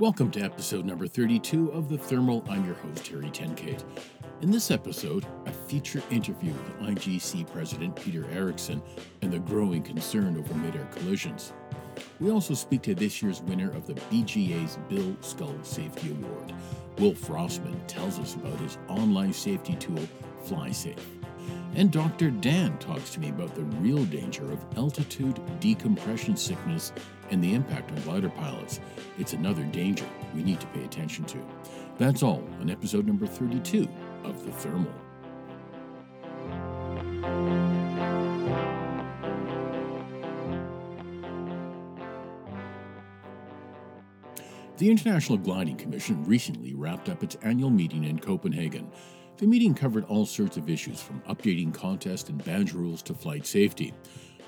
Welcome to episode number 32 of The Thermal. I'm your host, Harry Tenkate. In this episode, a feature interview with IGC President Peter Eriksen and the growing concern over mid-air collisions. We also speak to this year's winner of the BGA's Bill Scull Safety Award. Wolf Rossmann tells us about his online safety tool, FlySafe. And Dr. Dan talks to me about the real danger of altitude decompression sickness and the impact on glider pilots. It's another danger we need to pay attention to. That's all on episode number 32 of The Thermal. The International Gliding Commission recently wrapped up its annual meeting in Copenhagen. The meeting covered all sorts of issues from updating contest and badge rules to flight safety.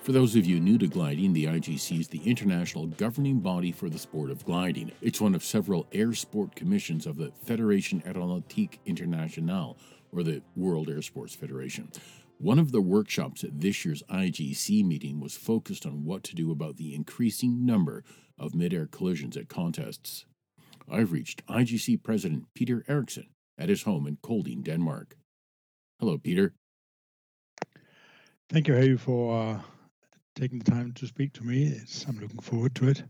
For those of you new to gliding, the IGC is the international governing body for the sport of gliding. It's one of several air sport commissions of the Fédération Aéronautique Internationale, or the World Air Sports Federation. One of the workshops at this year's IGC meeting was focused on what to do about the increasing number of mid-air collisions at contests. I've reached IGC President Peter Eriksen at his home in Kolding, Denmark. Hello, Peter. Thank you, Harry, for uh, taking the time to speak to me. It's, I'm looking forward to it.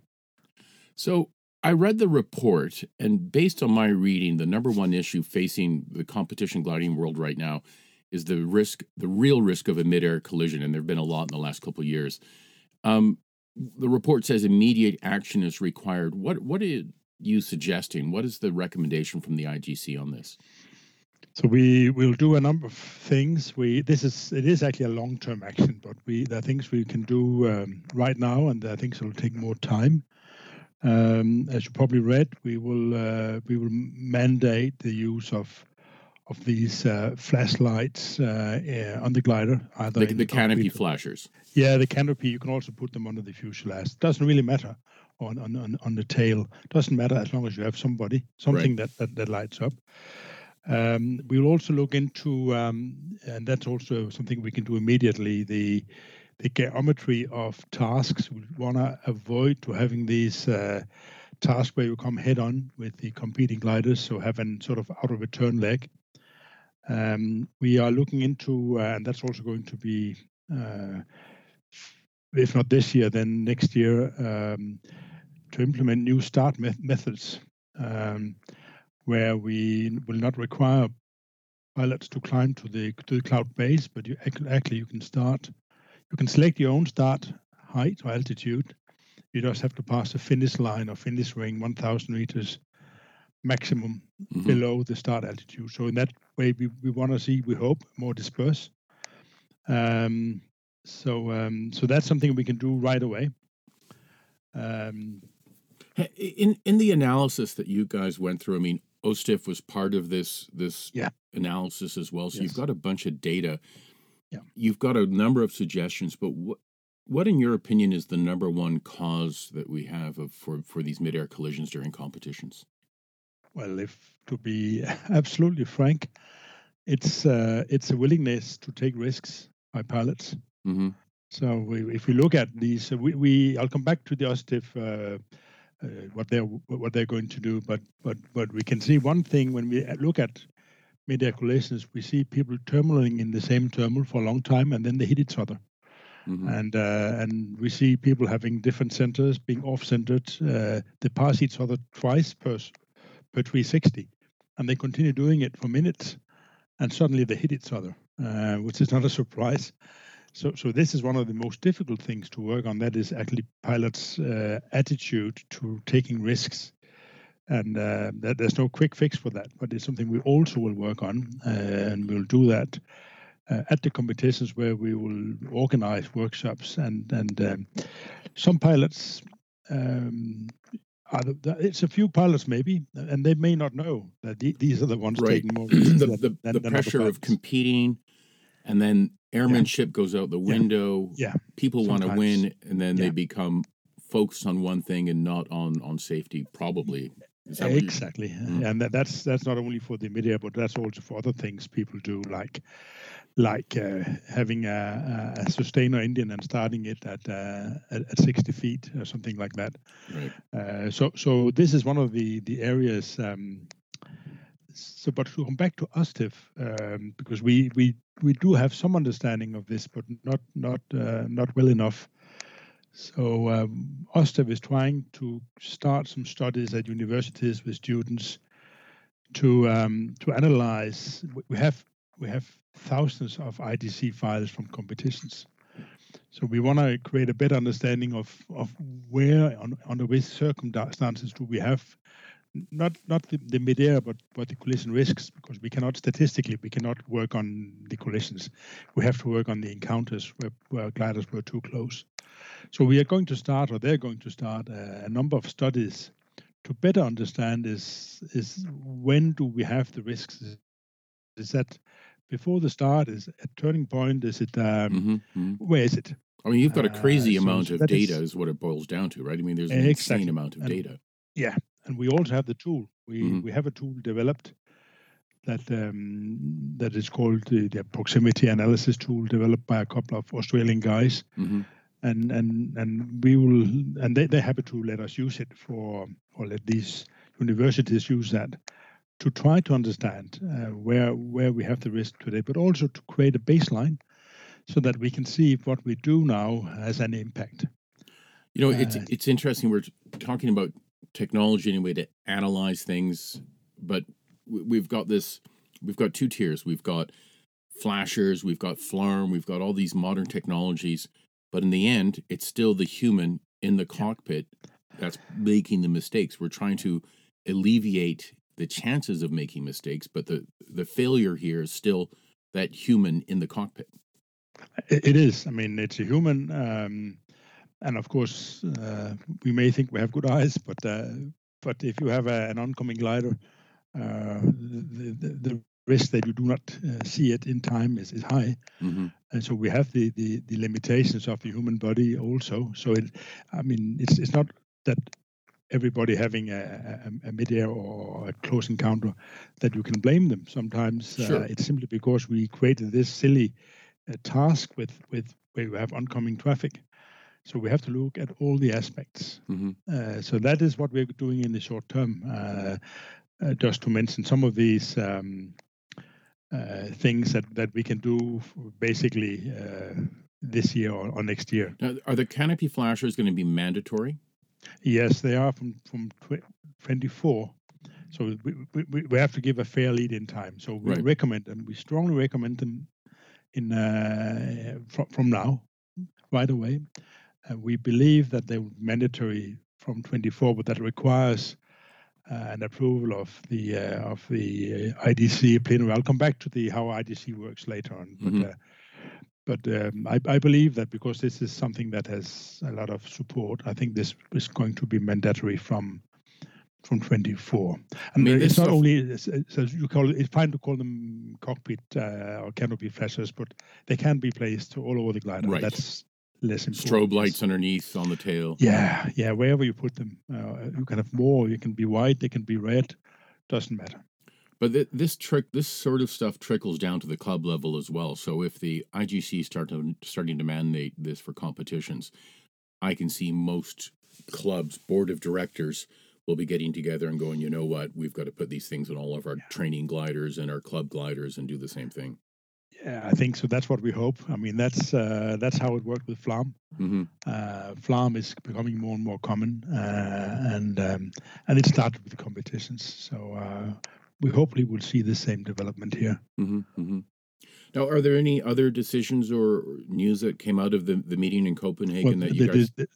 So, I read the report, and based on my reading, the number one issue facing the competition gliding world right now is the risk, the real risk of a mid-air collision, and there have been a lot in the last couple of years. Um, the report says immediate action is required. What what are you suggesting? What is the recommendation from the IGC on this? So we will do a number of things. We this is it is actually a long term action, but we there are things we can do um, right now, and there are things that will take more time. Um, as you probably read, we will uh, we will mandate the use of of these uh, flashlights uh, on the glider. Either the, the, the canopy flashers. Yeah, the canopy. You can also put them under the fuselage. Doesn't really matter on on on, on the tail. Doesn't matter as long as you have somebody something right. that, that that lights up. Um, we will also look into, um, and that's also something we can do immediately. The the geometry of tasks. We want to avoid to having these uh, tasks where you come head on with the competing gliders, so having sort of out of a turn leg. Um, we are looking into, uh, and that's also going to be, uh, if not this year, then next year, um, to implement new start me- methods um, where we will not require pilots to climb to the to the cloud base, but you actually you can start, you can select your own start height or altitude. You just have to pass the finish line or finish ring 1,000 meters maximum mm-hmm. below the start altitude. So in that way, we, we want to see, we hope, more disperse. Um, so um, so that's something we can do right away. Um, in in the analysis that you guys went through, I mean, OSTIV was part of this this yeah. analysis as well. So yes. you've got a bunch of data. Yeah. You've got a number of suggestions, but what what in your opinion is the number one cause that we have of, for for these mid-air collisions during competitions? Well, if to be absolutely frank, it's uh, it's a willingness to take risks by pilots. Mm-hmm. So we, if we look at these, we, we I'll come back to the OSTIV, uh, what they're what they're going to do, but but but we can see one thing when we look at mid-air collisions, we see people thermaling in the same thermal for a long time, and then they hit each other. Mm-hmm. And uh, and we see people having different centers being off-centered. Uh, they pass each other twice per per 360, and they continue doing it for minutes, and suddenly they hit each other, uh, which is not a surprise. So, so this is one of the most difficult things to work on. That is actually pilots' uh, attitude to taking risks, and uh, that there's no quick fix for that. But it's something we also will work on, uh, and we'll do that uh, at the competitions where we will organize workshops. And and um, some pilots um, the, it's a few pilots maybe, and they may not know that the, these are the ones right. taking more. the, the, than, the than pressure of competing, and then airmanship yeah. goes out the window. Yeah, people want to win, and then yeah. they become focused on one thing and not on on safety. Probably exactly, mm-hmm. and that, that's that's not only for the media, but that's also for other things people do, like like uh, having a, a, sustainer engine and starting it at, uh, at, at 60 feet or something like that. Right. Uh, so so this is one of the the areas. Um, so, but to come back to OSTIV, um, because we, we we do have some understanding of this, but not not uh, not well enough. So um, is trying to start some studies at universities with students to um, to analyze. We have we have thousands of IGC files from competitions. So we want to create a better understanding of, of where, on, under which circumstances do we have not not the, the mid-air, but but the collision risks, because we cannot statistically we cannot work on the collisions. We have to work on the encounters where, where gliders were too close. So we are going to start, or they're going to start, a, a number of studies to better understand is is when do we have the risks? Is that before the start? Is a turning point? Is it um, mm-hmm, mm-hmm. where is it? I mean, you've got a crazy uh, amount so of data, is, is, what it boils down to, right? I mean, there's an exactly. insane amount of and, data. Yeah, and we also have the tool. We mm-hmm. we have a tool developed that um, that is called the, the, proximity analysis tool, developed by a couple of Australian guys. Mm-hmm. And and and we will and they they're happy to let us use it for or let these universities use that to try to understand uh, where where we have the risk today, but also to create a baseline so that we can see if what we do now has any impact. You know, it's uh, it's interesting. We're talking about technology anyway to analyze things, but we've got this. We've got two tiers. We've got flashers, we've got FLARM, we've got all these modern technologies, but in the end, it's still the human in the cockpit that's making the mistakes. We're trying to alleviate the chances of making mistakes, but the the failure here is still that human in the cockpit. It is. I mean, it's a human, um, and of course, uh, we may think we have good eyes, but uh, but if you have a, an oncoming glider, uh, the, the, the, risk that you do not uh, see it in time is, is high, mm-hmm. and so we have the, the the limitations of the human body also. So it, I mean, it's it's not that everybody having a, a, a mid-air or a close encounter that you can blame them. Sometimes uh, sure. uh, it's simply because we created this silly uh, task with with where you have oncoming traffic. So we have to look at all the aspects. Mm-hmm. Uh, so that is what we're doing in the short term. Uh, uh, just to mention some of these. Um, things that, that we can do basically this year or, or next year. Now, are the canopy flashers going to be mandatory? Yes, they are from from 24. So we, we, we have to give a fair lead in time. So we right. recommend them. We strongly recommend them in uh, from from now, right away. We believe that they're mandatory from 24, but that requires uh, an approval of the uh, of the uh, IGC plenary. I'll come back to the how IGC works later on, but. Mm-hmm. Uh, but um, I, I, believe that because this is something that has a lot of support, I think this is going to be mandatory from from 24. And I mean, it's not stuff... only so you call it, it's fine to call them cockpit uh, or canopy flashers, but they can be placed all over the glider. Right. That's less important. Strobe lights underneath on the tail. Yeah, yeah, wherever you put them, uh, you can have more. You can be white, they can be red, doesn't matter. But th- this trick, this sort of stuff trickles down to the club level as well. So if the IGC start to starting to mandate this for competitions, I can see most clubs board of directors will be getting together and going, you know what, we've got to put these things on all of our yeah. training gliders and our club gliders and do the same thing. I think so. That's what we hope. I mean, that's uh, that's how it worked with FLARM. Mm-hmm. Uh, FLARM is becoming more and more common, uh, and um, and it started with the competitions. So uh, we hopefully will see the same development here. Mm-hmm, mm-hmm. Now, are there any other decisions or news that came out of the, the meeting in Copenhagen well, that you the, guys? The,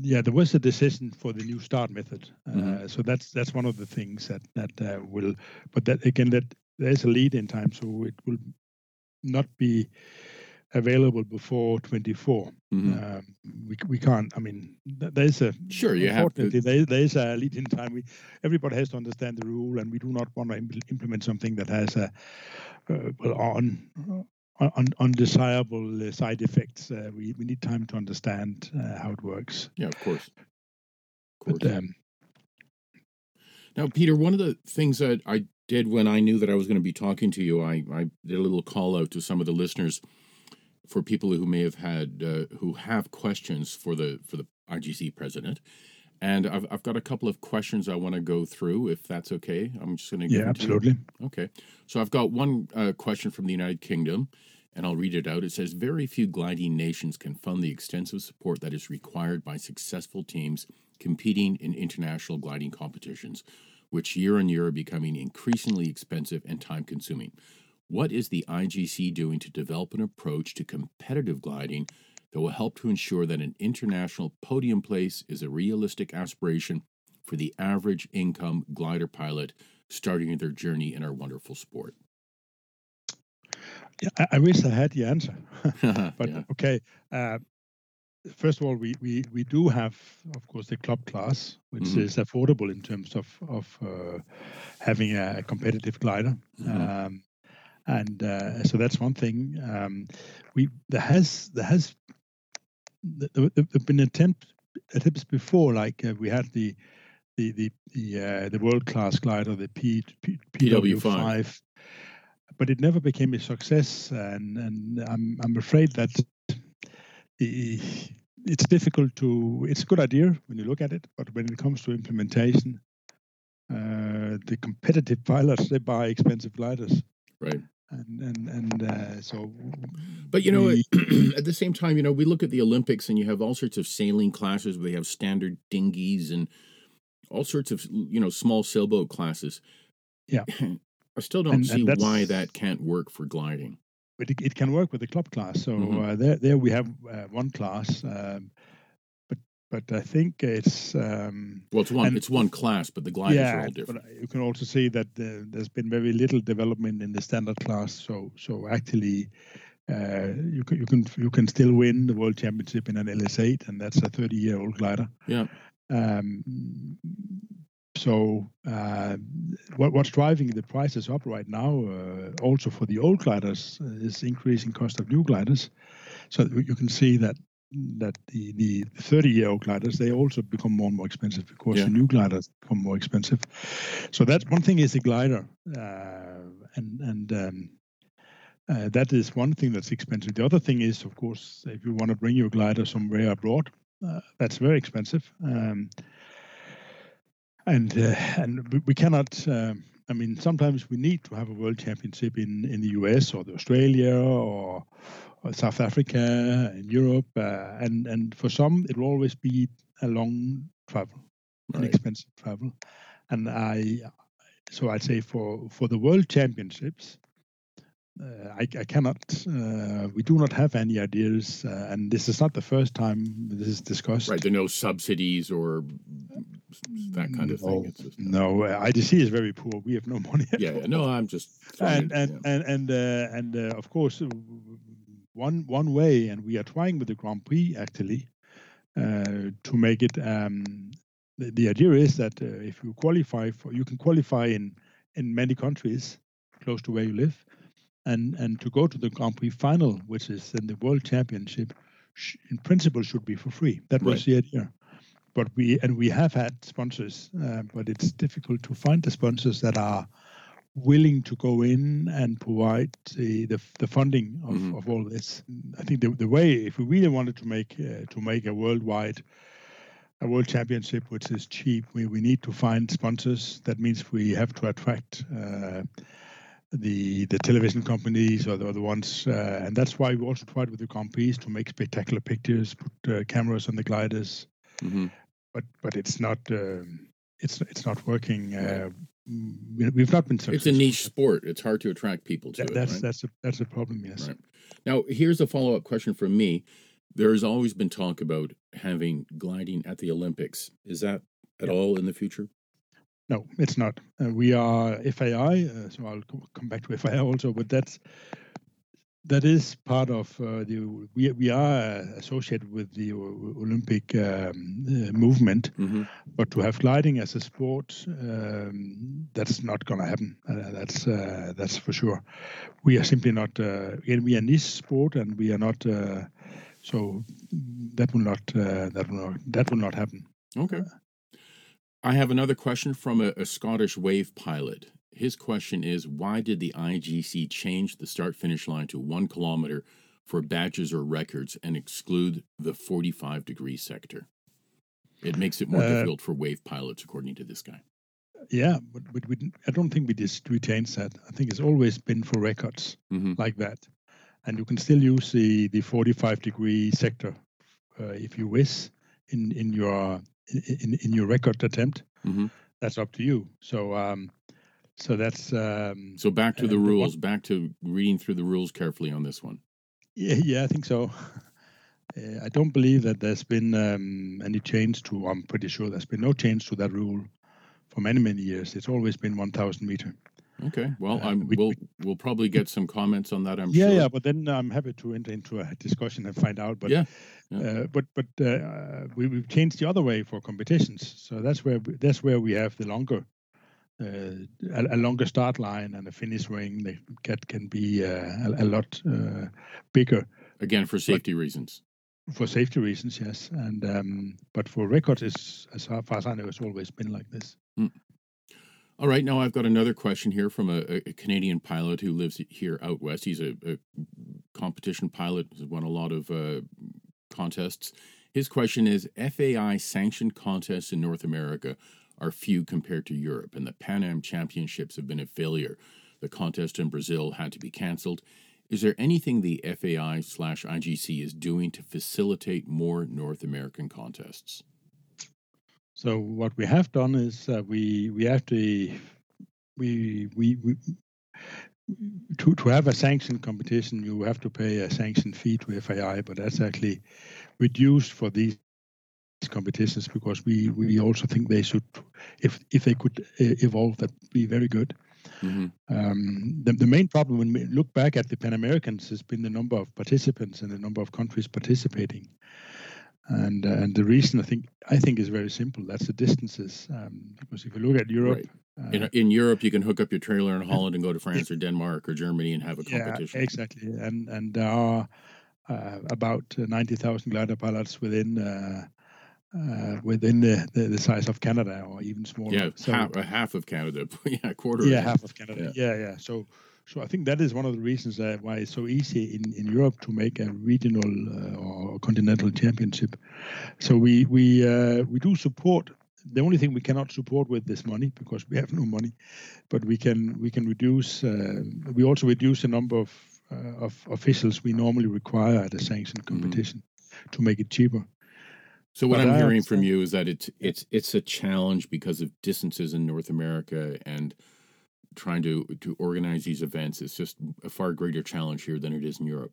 yeah, there was a decision for the new start method. Uh, mm-hmm. so that's that's one of the things that that uh, will. But that again, that there's a lead in time, so it will not be available before 24. Mm-hmm. Um, we, we can't. I mean, there's a sure. You have to. There, there's a lead in time. We everybody has to understand the rule, and we do not want to implement something that has a uh, well on. Un, undesirable uh, side effects. Uh, we, we need time to understand uh, how it works. Yeah, of course. Of course. But, um, now, Peter, one of the things that I did when I knew that I was going to be talking to you. I, I did a little call out to some of the listeners for people who may have had uh, who have questions for the for the IGC president. And I've, I've got a couple of questions I want to go through, if that's okay. I'm just going to yeah, absolutely. Okay, so I've got one uh, question from the United Kingdom, and I'll read it out. It says, "Very few gliding nations can fund the extensive support that is required by successful teams competing in international gliding competitions, which year on year are becoming increasingly expensive and time-consuming. What is the IGC doing to develop an approach to competitive gliding?" that will help to ensure that an international podium place is a realistic aspiration for the average income glider pilot starting their journey in our wonderful sport? Yeah, I, wish I had the answer, but yeah. okay. Uh, first of all, we, we, we do have, of course, the club class, which mm-hmm. is affordable in terms of of uh, having a competitive glider. Mm-hmm. Um, and uh, so that's one thing. Um, we there has there has there have been attempt, attempts before, like uh, we had the the the the, uh, the world class glider, the P, P, PW5, but it never became a success, and and I'm I'm afraid that it's difficult to. It's a good idea when you look at it, but when it comes to implementation, uh, the competitive pilots they buy expensive gliders. Right. And and and uh, so but you know we, at the same time you know we look at the olympics and you have all sorts of sailing classes. Where they have standard dinghies and all sorts of you know small sailboat classes. Yeah. I still don't and, see and why that can't work for gliding but it, it, can work with the club class so mm-hmm. uh, there there we have uh, one class um, but I think it's um, well, it's one and, it's one class, but the gliders yeah, are all different. But you can also see that uh, there's been very little development in the standard class. So so actually, uh, you can you can you can still win the world championship in an LS8, and that's a 30 year old glider. Yeah. Um, so uh, what, what's driving the prices up right now, uh, also for the old gliders, is increasing cost of new gliders. So you can see that that the, the 30 year old gliders they also become more and more expensive because yeah. the new gliders become more expensive so that's one thing is the glider uh, and and um, uh, that is one thing that's expensive the other thing is of course if you want to bring your glider somewhere abroad uh, that's very expensive um, and uh, and we cannot um, I mean, sometimes we need to have a world championship in, in the US or the Australia or South Africa and Europe, uh, and and for some it will always be a long travel, right. an expensive travel, and I so I'd say for for the World Championships, I, I, cannot. Uh, we do not have any ideas, uh, and this is not the first time this is discussed. Right, there are no subsidies or that kind of no, thing. Just, no, uh, IGC is very poor. We have no money. yeah, no, I'm just. And and, yeah. and and uh, and and of course, one one way, and we are trying with the Grand Prix actually uh, to make it. Um, the, the, idea is that uh, if you qualify for, you can qualify in in many countries close to where you live, and and to go to the Grand Prix final, which is in the World Championship, sh- in principle should be for free. That was right. the idea. But we and we have had sponsors, uh, but it's difficult to find the sponsors that are willing to go in and provide the the, the funding of, mm-hmm. of all this. I think the, the way, if we really wanted to make uh, to make a worldwide a world championship which is cheap, we, we need to find sponsors. That means we have to attract uh, the the television companies or the, or the ones, uh, and that's why we also tried with the Grand Prix to make spectacular pictures, put uh, cameras on the gliders. Mm-hmm. But but it's not. Um, it's it's not working. Uh, we've not been successful. It's a niche sport. It's hard to attract people to that, it. That's right? that's a that's a problem. Yes. Right. Now here's a follow up question from me. There's always been talk about having gliding at the Olympics. Is that at yeah. all in the future? No, it's not. Uh, we are FAI, uh, so I'll come back to FAI also, but that's that is part of uh, the we we are associated with the Olympic um, uh, movement, mm-hmm. but to have gliding as a sport, um, that's not going to happen. Uh, that's uh, that's for sure. We are simply not. Uh, we are niche sport, and we are not. Uh, so that will not that will not that will not happen. Okay. I have another question from a, a Scottish wave pilot, His question is Why did the IGC change the start finish line to one kilometer for badges or records and exclude the 45 degree sector? It makes it more uh, difficult for wave pilots, according to this guy. Yeah, but, but we, I don't think we just we changed that. I think it's always been for records mm-hmm. like that, and you can still use the, the 45 degree sector uh, if you wish in in your in in your record attempt. Mm-hmm. That's up to you. So um, so that's um, so back to the rules. One, back to reading through the rules carefully on this one. Yeah, yeah, I think so. Uh, I don't believe that there's been um, any change to. I'm pretty sure there's been no change to that rule for many many years. It's always been 1,000 meter. Okay. Well, uh, we, will we'll probably get some comments on that. I'm yeah, sure. Yeah, but then I'm happy to enter into a discussion and find out. But yeah, yeah. Uh, but but uh, we, we've changed the other way for competitions. So that's where we, that's where we have the longer. Uh, a, a, longer start line and a finish ring that can be uh, a, a, lot uh, bigger. Again, for safety but, reasons for safety reasons, yes. And um, but for records, it's, as far as I know, it's always been like this. Mm. All right, now I've got another question here from a, a Canadian pilot who lives here out west. He's a, a competition pilot, has won a lot of uh, contests. His question is FAI sanctioned contests in North America are few compared to Europe, and the Pan Am Championships have been a failure. The contest in Brazil had to be canceled. Is there anything the FAI slash IGC is doing to facilitate more North American contests? So what we have done is uh, we we actually we, we we to to have a sanctioned competition you have to pay a sanction fee to FAI, but that's actually reduced for these competitions because we we also think they should if if they could uh, evolve that be very good. Mm-hmm. Um, the, the main problem when we look back at the Pan Americans has been the number of participants and the number of countries participating. And, uh, and the reason I think I think is very simple. That's the distances. Um, because if you look at Europe, right. in, uh, in Europe, you can hook up your trailer in Holland and go to France or Denmark or Germany and have a competition. Yeah, exactly. And and there are uh, about ninety thousand glider pilots within uh, uh, within the, the, the, size of Canada or even smaller. Yeah, so, half, half of Canada. yeah, a quarter. Yeah, half of Canada. Yeah. yeah, yeah. So, so I think that is one of the reasons uh, why it's so easy in, in Europe to make a regional uh, or continental championship. So we we uh, we do support. The only thing we cannot support with this money because we have no money, but we can we can reduce. Uh, we also reduce the number of uh, of officials we normally require at a sanctioned mm-hmm. competition mm-hmm. to make it cheaper. So what but I'm hearing from you is that it's it's it's a challenge because of distances in North America and trying to to organize these events. is just a far greater challenge here than it is in Europe.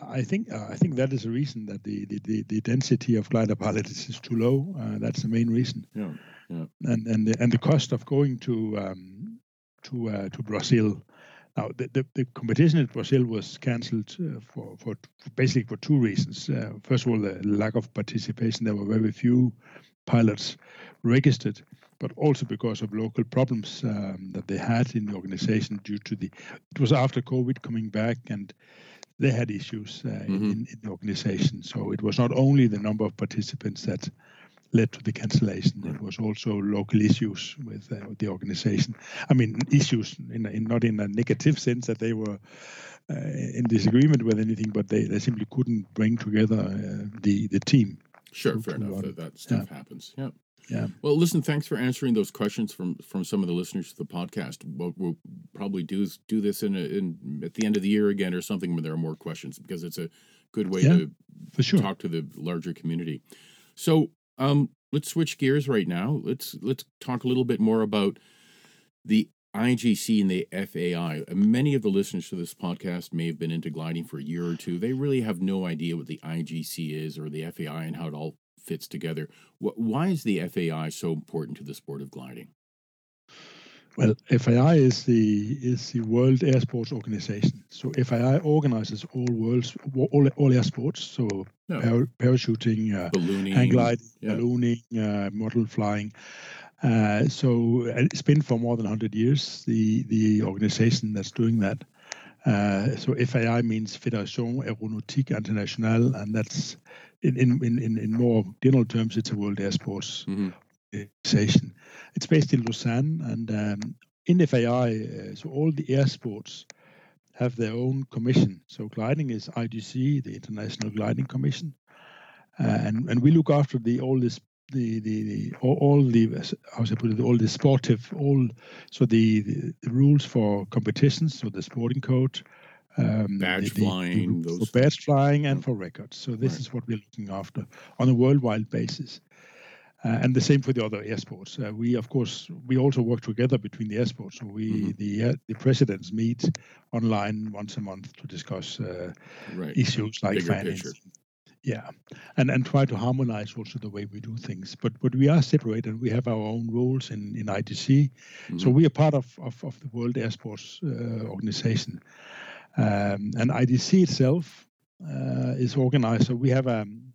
I think uh, I think that is the reason that the, the, the, the density of glider pilots is too low. Uh, that's the main reason. Yeah, yeah. And and the, and the cost of going to um, to uh, to Brazil now, the, the, the, competition in Brazil was cancelled uh, for, for, basically for two reasons. Uh, first of all, the lack of participation. There were very few pilots registered, but also because of local problems um, that they had in the organization due to the. It was after COVID coming back, and they had issues uh, mm-hmm. in, in the organization. So it was not only the number of participants that led to the cancellation. It was also local issues with uh, the organization. I mean, issues in, in, not in a negative sense that they were uh, in disagreement with anything, but they, they simply couldn't bring together uh, the the team. Sure, fair enough. That, that stuff yeah. happens. Yeah. Yeah. Well, listen. Thanks for answering those questions from from some of the listeners to the podcast. What we'll probably do is do this in, a, in at the end of the year again or something when there are more questions because it's a good way yeah, to for sure. talk to the larger community. So um, let's switch gears right now. Let's let's talk a little bit more about the IGC and the FAI. Many of the listeners to this podcast may have been into gliding for a year or two. They really have no idea what the IGC is or the FAI and how it all fits together. Why is the FAI so important to the sport of gliding? Well, FAI is the is the World Air Sports Organization. So FAI organizes all worlds all, all air sports. So yeah. par- parachuting, uh, ballooning, hang gliding, yeah. ballooning, uh, model flying. Uh, so it's been for more than 100 years the the organization that's doing that. Uh, so FAI means Fédération Aéronautique Internationale, and that's in, in, in, in more general terms, it's a World Air Sports mm-hmm organization. It's based in Lausanne, and um, in FAI, uh, so all the air sports have their own commission. So gliding is IGC, the International Gliding Commission, uh, and and we look after the all this the the, the all, all, the how should I put it all the sportive all so the, the, the rules for competitions so the sporting code um, badge the, flying the, for badge flying and for records so this right. is what we're looking after on a worldwide basis uh, and the same for the other air sports. Uh, we, of course, we also work together between the air sports. So we, mm-hmm. the uh, the presidents meet online once a month to discuss uh, right. issues like Bigger financing. Picture. Yeah, and and try to harmonize also the way we do things. But but we are separated. We have our own rules in in IGC, mm-hmm. so we are part of of, of the World Air Sports uh, Organization, um, and IGC itself uh, is organized. So we have a um,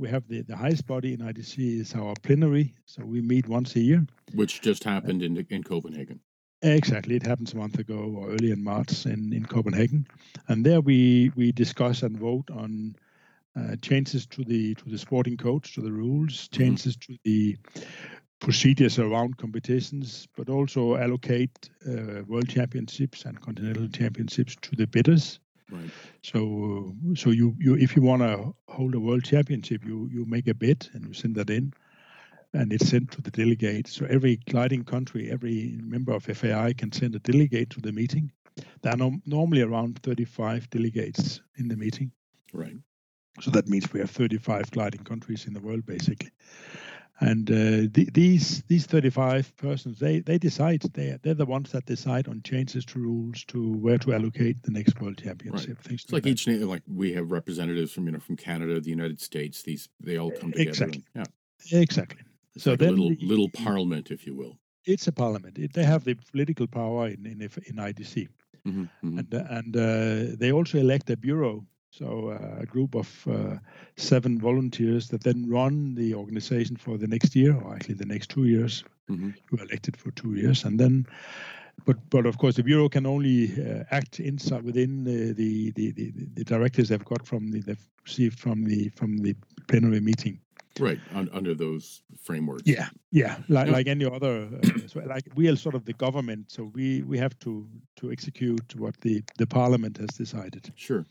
we have the, the highest body in IGC is our plenary. So we meet once a year. Which just happened in, in Copenhagen. Exactly. It happens a month ago or early in March in, in Copenhagen. And there we, we discuss and vote on uh, changes to the to the sporting codes, to the rules, mm-hmm. changes mm-hmm. to the procedures around competitions, but also allocate uh, world championships and continental championships to the bidders. Right. So, so you, you if you want to hold a world championship, you you make a bid and you send that in, and it's sent to the delegate. So every gliding country, every member of FAI can send a delegate to the meeting. There are no, normally around 35 delegates in the meeting. Right. So that means we have 35 gliding countries in the world, basically and uh, the, these these 35 persons they they decide they they're the ones that decide on changes to rules to where to allocate the next world championship right. it's like, like each like we have representatives from you know from canada the united states these they all come together exactly. and, yeah. Exactly. It's so like then little the, little parliament if you will. It's a parliament. It, they have the political power in in, in IGC mm-hmm, mm-hmm. and and uh, they also elect a bureau so uh, a group of uh, seven volunteers that then run the organization for the next year, or actually the next two years. Mm-hmm. You are elected for two years, and then, but but of course the bureau can only uh, act inside within the the, the, the, the directives they've got from the they've received from the from the plenary meeting. Right un, under those frameworks. Yeah, yeah, like like any other, uh, so like we are sort of the government, so we we have to to execute what the the parliament has decided. Sure.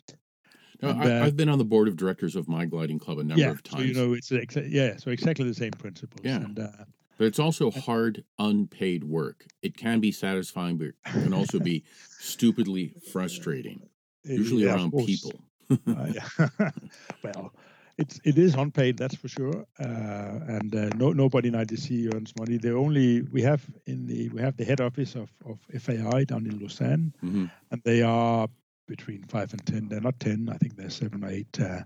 No, I, have been on the board of directors of my gliding club a number yeah, of times. So you know, it's exa- yeah, so exactly the same principles. Yeah. And, uh, but it's also hard, unpaid work. It can be satisfying, but it can also be stupidly frustrating. Usually yeah, around people. uh, yeah. well, it's it is unpaid, that's for sure. Uh, and uh, no nobody in IGC earns money. The only we have in the we have the head office of, of FAI down in Lausanne, mm-hmm. and they are between five and ten. They're not ten. I think they're seven or eight uh,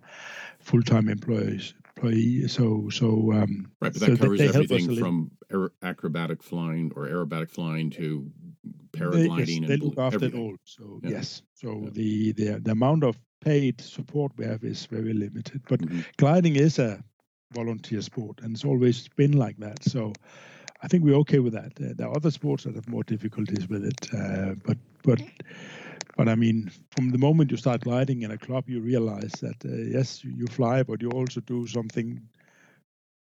full-time employees. Employee. So so um, right, but that so covers they, they everything from acrobatic flying or aerobatic flying to paragliding. They, yes, they look after everything. it all. So yeah. yes. So yeah. the, the the amount of paid support we have is very limited. But mm-hmm. gliding is a volunteer sport, and it's always been like that. So. I think we're okay with that. Uh, there are other sports that have more difficulties with it, uh, but but but I mean, from the moment you start gliding in a club, you realize that uh, yes, you fly, but you also do something.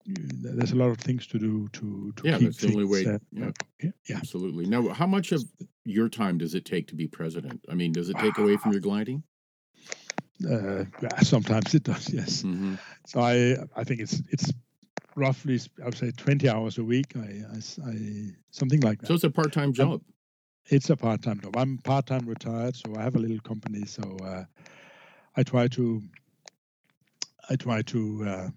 There's a lot of things to do to to yeah. Keep that's the only way. Uh, yeah. yeah, absolutely. Now, how much of your time does it take to be president? I mean, does it take away from your gliding? Uh, sometimes it does. Yes. Mm-hmm. So I I think it's it's roughly I would say 20 hours a week. I, I, I something like that. So it's a part time job. It's a part-time job. I'm part-time retired, so I have a little company. So uh, I try to, I try to. Uh,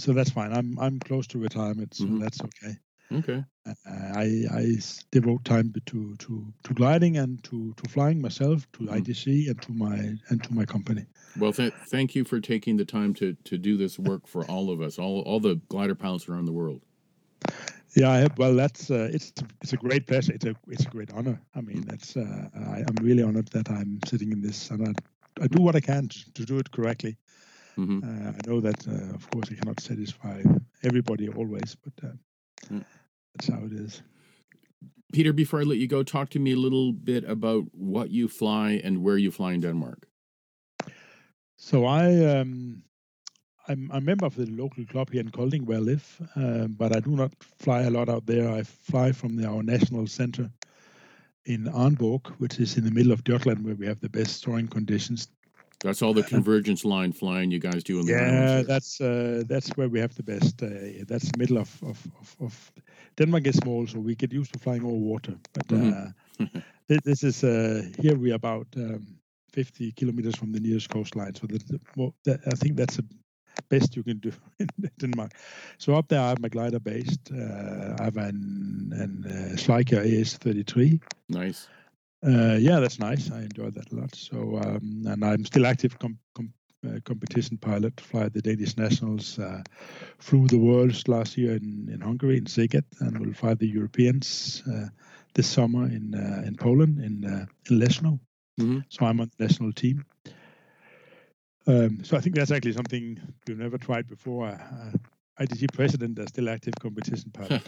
so that's fine. I'm I'm close to retirement, so mm-hmm. that's okay. Okay. Uh, I I devote time to to to gliding and to to flying myself, to mm-hmm. IGC and to my and to my company. Well, th- thank you for taking the time to to do this work for all of us, all all the glider pilots around the world. Yeah, well, that's uh, it's it's a great pleasure. It's a it's a great honor. I mean, that's uh, I, am really honored that I'm sitting in this, and I, I do what I can to, to do it correctly. Mm-hmm. Uh, I know that, uh, of course, I cannot satisfy everybody always, but uh, mm. that's how it is. Peter, before I let you go, talk to me a little bit about what you fly and where you fly in Denmark. So I um, I'm a member of the local club here in Kolding where I live, uh, but I do not fly a lot out there. I fly from the, our national center in Arnborg, which is in the middle of Jutland, where we have the best soaring conditions. That's all the convergence line flying you guys do in the yeah. That's uh, that's where we have the best. Uh, that's the middle of, of, of, of, Denmark is small, so we get used to flying over water. But mm-hmm. uh, this is uh, here we are about um, 50 kilometers from the nearest coastline. So that, well, that, I think that's the best you can do in Denmark. So up there, I have my glider based. Uh, I have an, an uh, Schleicher AS33. Nice. Uh, yeah, that's nice. I enjoy that a lot. So, um, and I'm still active com- com- uh, competition pilot, fly the Danish nationals, uh, flew the worlds last year in, in Hungary in Szeged, and will fly the Europeans uh, this summer in uh, in Poland in uh, in Leszno. Mm-hmm. So I'm on the national team. Um, so I think that's actually something we've never tried before. IGC president a still active competition pilot.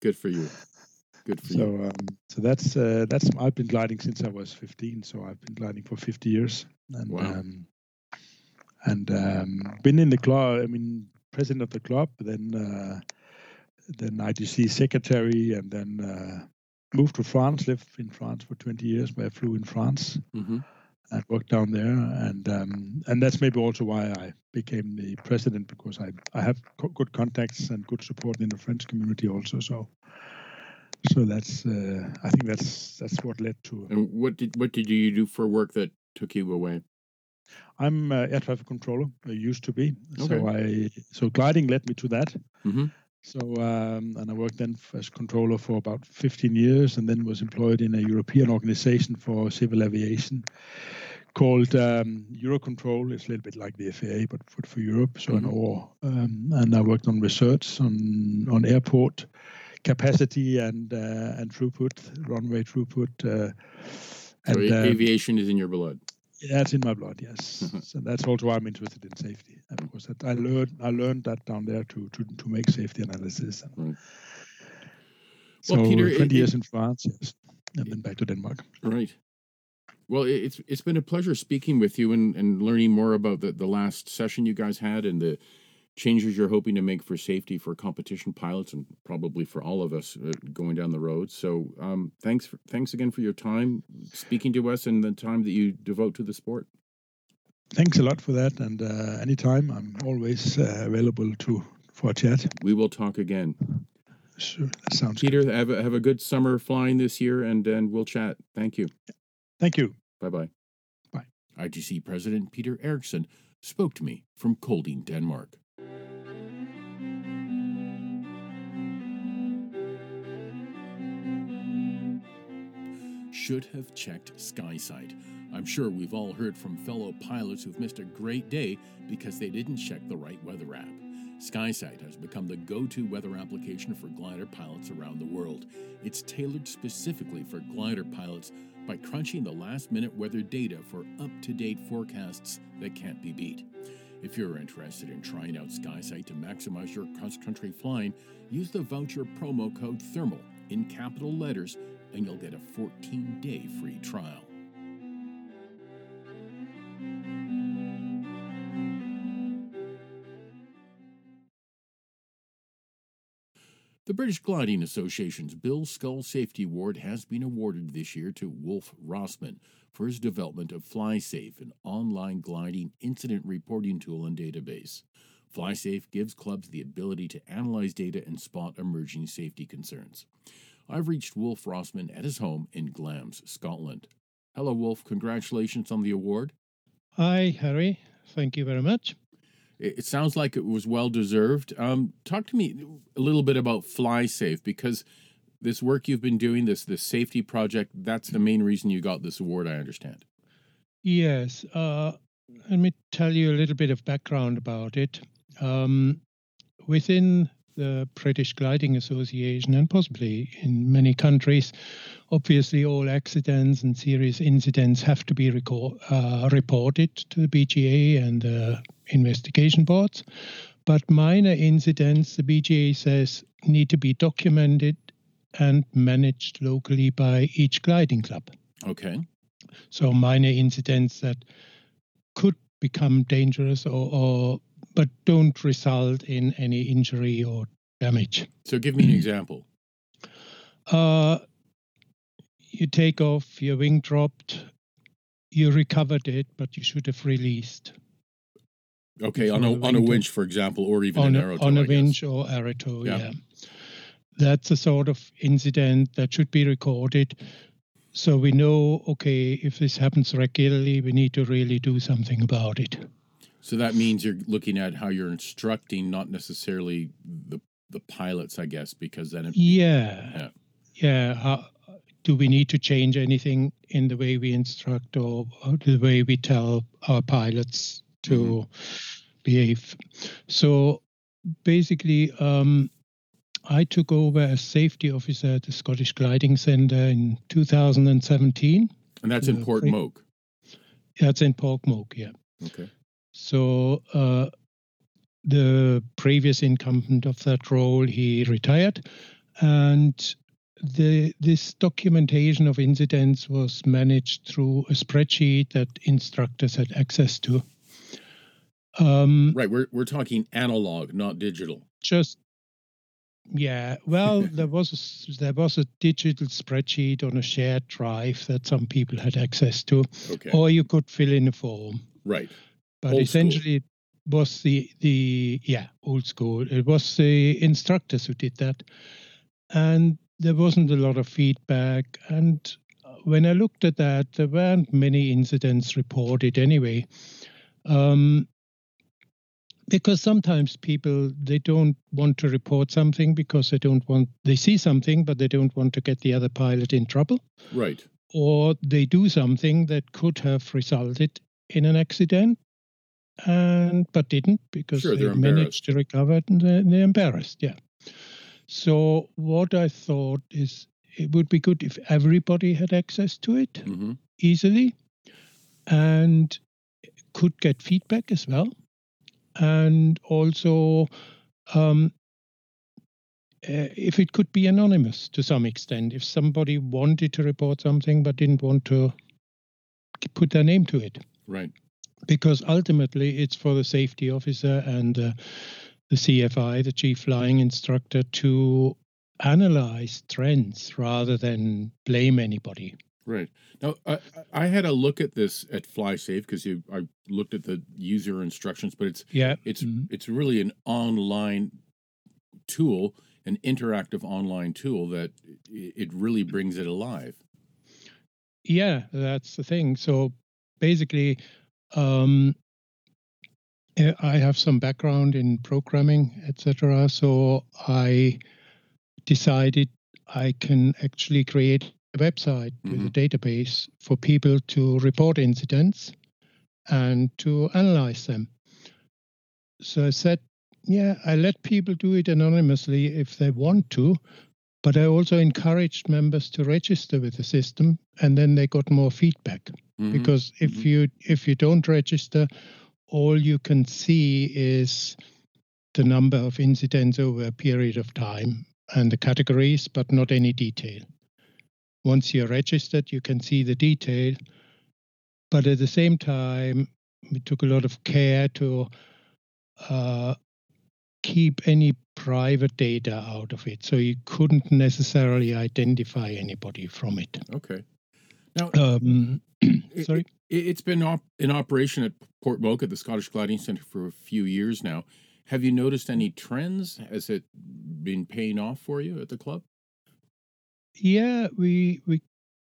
Good for you. Good for so, you. Um, so that's uh, that's I've been gliding since I was 15. So I've been gliding for 50 years. And, wow. Um, and um, been in the club. I mean, president of the club, then uh, then ITC secretary, and then uh, moved to France. Lived in France for 20 years, where I flew in France. Mm-hmm. And worked down there, and um, and that's maybe also why I became the president because I I have co- good contacts and good support in the French community also. So so that's uh, I think that's that's what led to. And what did what did you do for work that took you away? I'm uh, air traffic controller. I used to be. Okay. So I so gliding led me to that. Mm-hmm. So um, and I worked then as controller for about 15 years, and then was employed in a European organization for civil aviation called um, Eurocontrol. It's a little bit like the FAA, but for, for Europe. So mm-hmm. an OR, um, and I worked on research on on airport capacity and uh, and throughput, runway throughput. Uh, so and, um, aviation is in your blood. It's in my blood. Yes, mm-hmm. so that's also why I'm interested in safety because mm-hmm. that I learned I learned that down there to to to make safety analysis. Right. So well, Peter, 20 it, years it, in France, yes, and then back to Denmark. Right. Well, it's it's been a pleasure speaking with you and, and learning more about the, the last session you guys had and the changes you're hoping to make for safety for competition pilots and probably for all of us uh, going down the road. So um, thanks for, thanks again for your time speaking to us and the time that you devote to the sport. Thanks a lot for that, and uh, anytime I'm always uh, available to for a chat. We will talk again. Sure, that sounds. Peter, good. have a, have a good summer flying this year, and and we'll chat. Thank you. Thank you. Bye bye. Bye. IGC President Peter Eriksen spoke to me from Kolding, Denmark. Should have checked SkySight. I'm sure we've all heard from fellow pilots who've missed a great day because they didn't check the right weather app. SkySight has become the go to weather application for glider pilots around the world. It's tailored specifically for glider pilots by crunching the last minute weather data for up to date forecasts that can't be beat. If you're interested in trying out SkySight to maximize your cross country flying, use the voucher promo code THERMAL in capital letters and you'll get a 14 day free trial. The British Gliding Association's Bill Scull Safety Award has been awarded this year to Wolf Rossmann for his development of FlySafe, an online gliding incident reporting tool and database. FlySafe gives clubs the ability to analyze data and spot emerging safety concerns. I've reached Wolf Rossmann at his home in Glamis, Scotland. Hello, Wolf. Congratulations on the award. Hi, Harry. Thank you very much. It sounds like it was well deserved. Um, talk to me a little bit about FlySafe because this work you've been doing, this this safety project, that's the main reason you got this award. I understand. Yes. Uh, let me tell you a little bit of background about it. Um, within the British Gliding Association and possibly in many countries. Obviously, all accidents and serious incidents have to be record, uh, reported to the BGA and the investigation boards. But minor incidents, the BGA says, need to be documented and managed locally by each gliding club. Okay. So minor incidents that could become dangerous or, or but don't result in any injury or damage. So, give me an example. Uh, you take off, your wing dropped, you recovered it, but you should have released. Okay, on a on a winch, for example, or even on an aero a, on a winch or aero tow. Yeah. yeah, that's a sort of incident that should be recorded, so we know. Okay, if this happens regularly, we need to really do something about it. So that means you're looking at how you're instructing, not necessarily the the pilots, I guess, because then it, yeah, yeah, yeah. How, do we need to change anything in the way we instruct or, the way we tell our pilots to mm-hmm. behave? So basically, um, I took over as safety officer at the Scottish Gliding Centre in 2017. And that's in Portmoak? That's in Portmoak, yeah. Okay. So uh, the previous incumbent of that role, he retired. And the, this documentation of incidents was managed through a spreadsheet that instructors had access to. Um, right, we're we're talking analog, not digital. Just yeah, well, there was a, there was a digital spreadsheet on a shared drive that some people had access to, okay. or you could fill in a form. Right, but old essentially. School. It was the the yeah old school it was the instructors who did that and there wasn't a lot of feedback. And when I looked at that, there weren't many incidents reported anyway. Um, because sometimes people they don't want to report something because they don't want they see something but they don't want to get the other pilot in trouble right or they do something that could have resulted in an accident and but didn't because sure, they managed to recover and they're, they're embarrassed yeah so what I thought is it would be good if everybody had access to it mm-hmm. easily and could get feedback as well. And also, um, uh, if it could be anonymous to some extent, if somebody wanted to report something but didn't want to put their name to it. Right. Because ultimately it's for the safety officer and uh, the CFI, the chief flying instructor, to analyze trends rather than blame anybody. Right. Now, I, I had a look at this at FlySafe because I looked at the user instructions, but it's yeah, it's mm-hmm. it's really an online tool, an interactive online tool that it really brings it alive. Yeah, that's the thing. So basically, um, I have some background in programming, etc. So I decided I can actually create a website mm-hmm. with a database for people to report incidents and to analyze them. So I said, yeah, I let people do it anonymously if they want to, but I also encouraged members to register with the system and then they got more feedback. Mm-hmm. Because if mm-hmm. you if you don't register, all you can see is the number of incidents over a period of time and the categories, but not any detail. Once you're registered, you can see the detail. But at the same time, we took a lot of care to uh, keep any private data out of it. So you couldn't necessarily identify anybody from it. Okay. Now, um, sorry? It, has been op- in operation at Portmoak at the Scottish Gliding Centre for a few years now. Have you noticed any trends? Has it been paying off for you at the club? Yeah, we we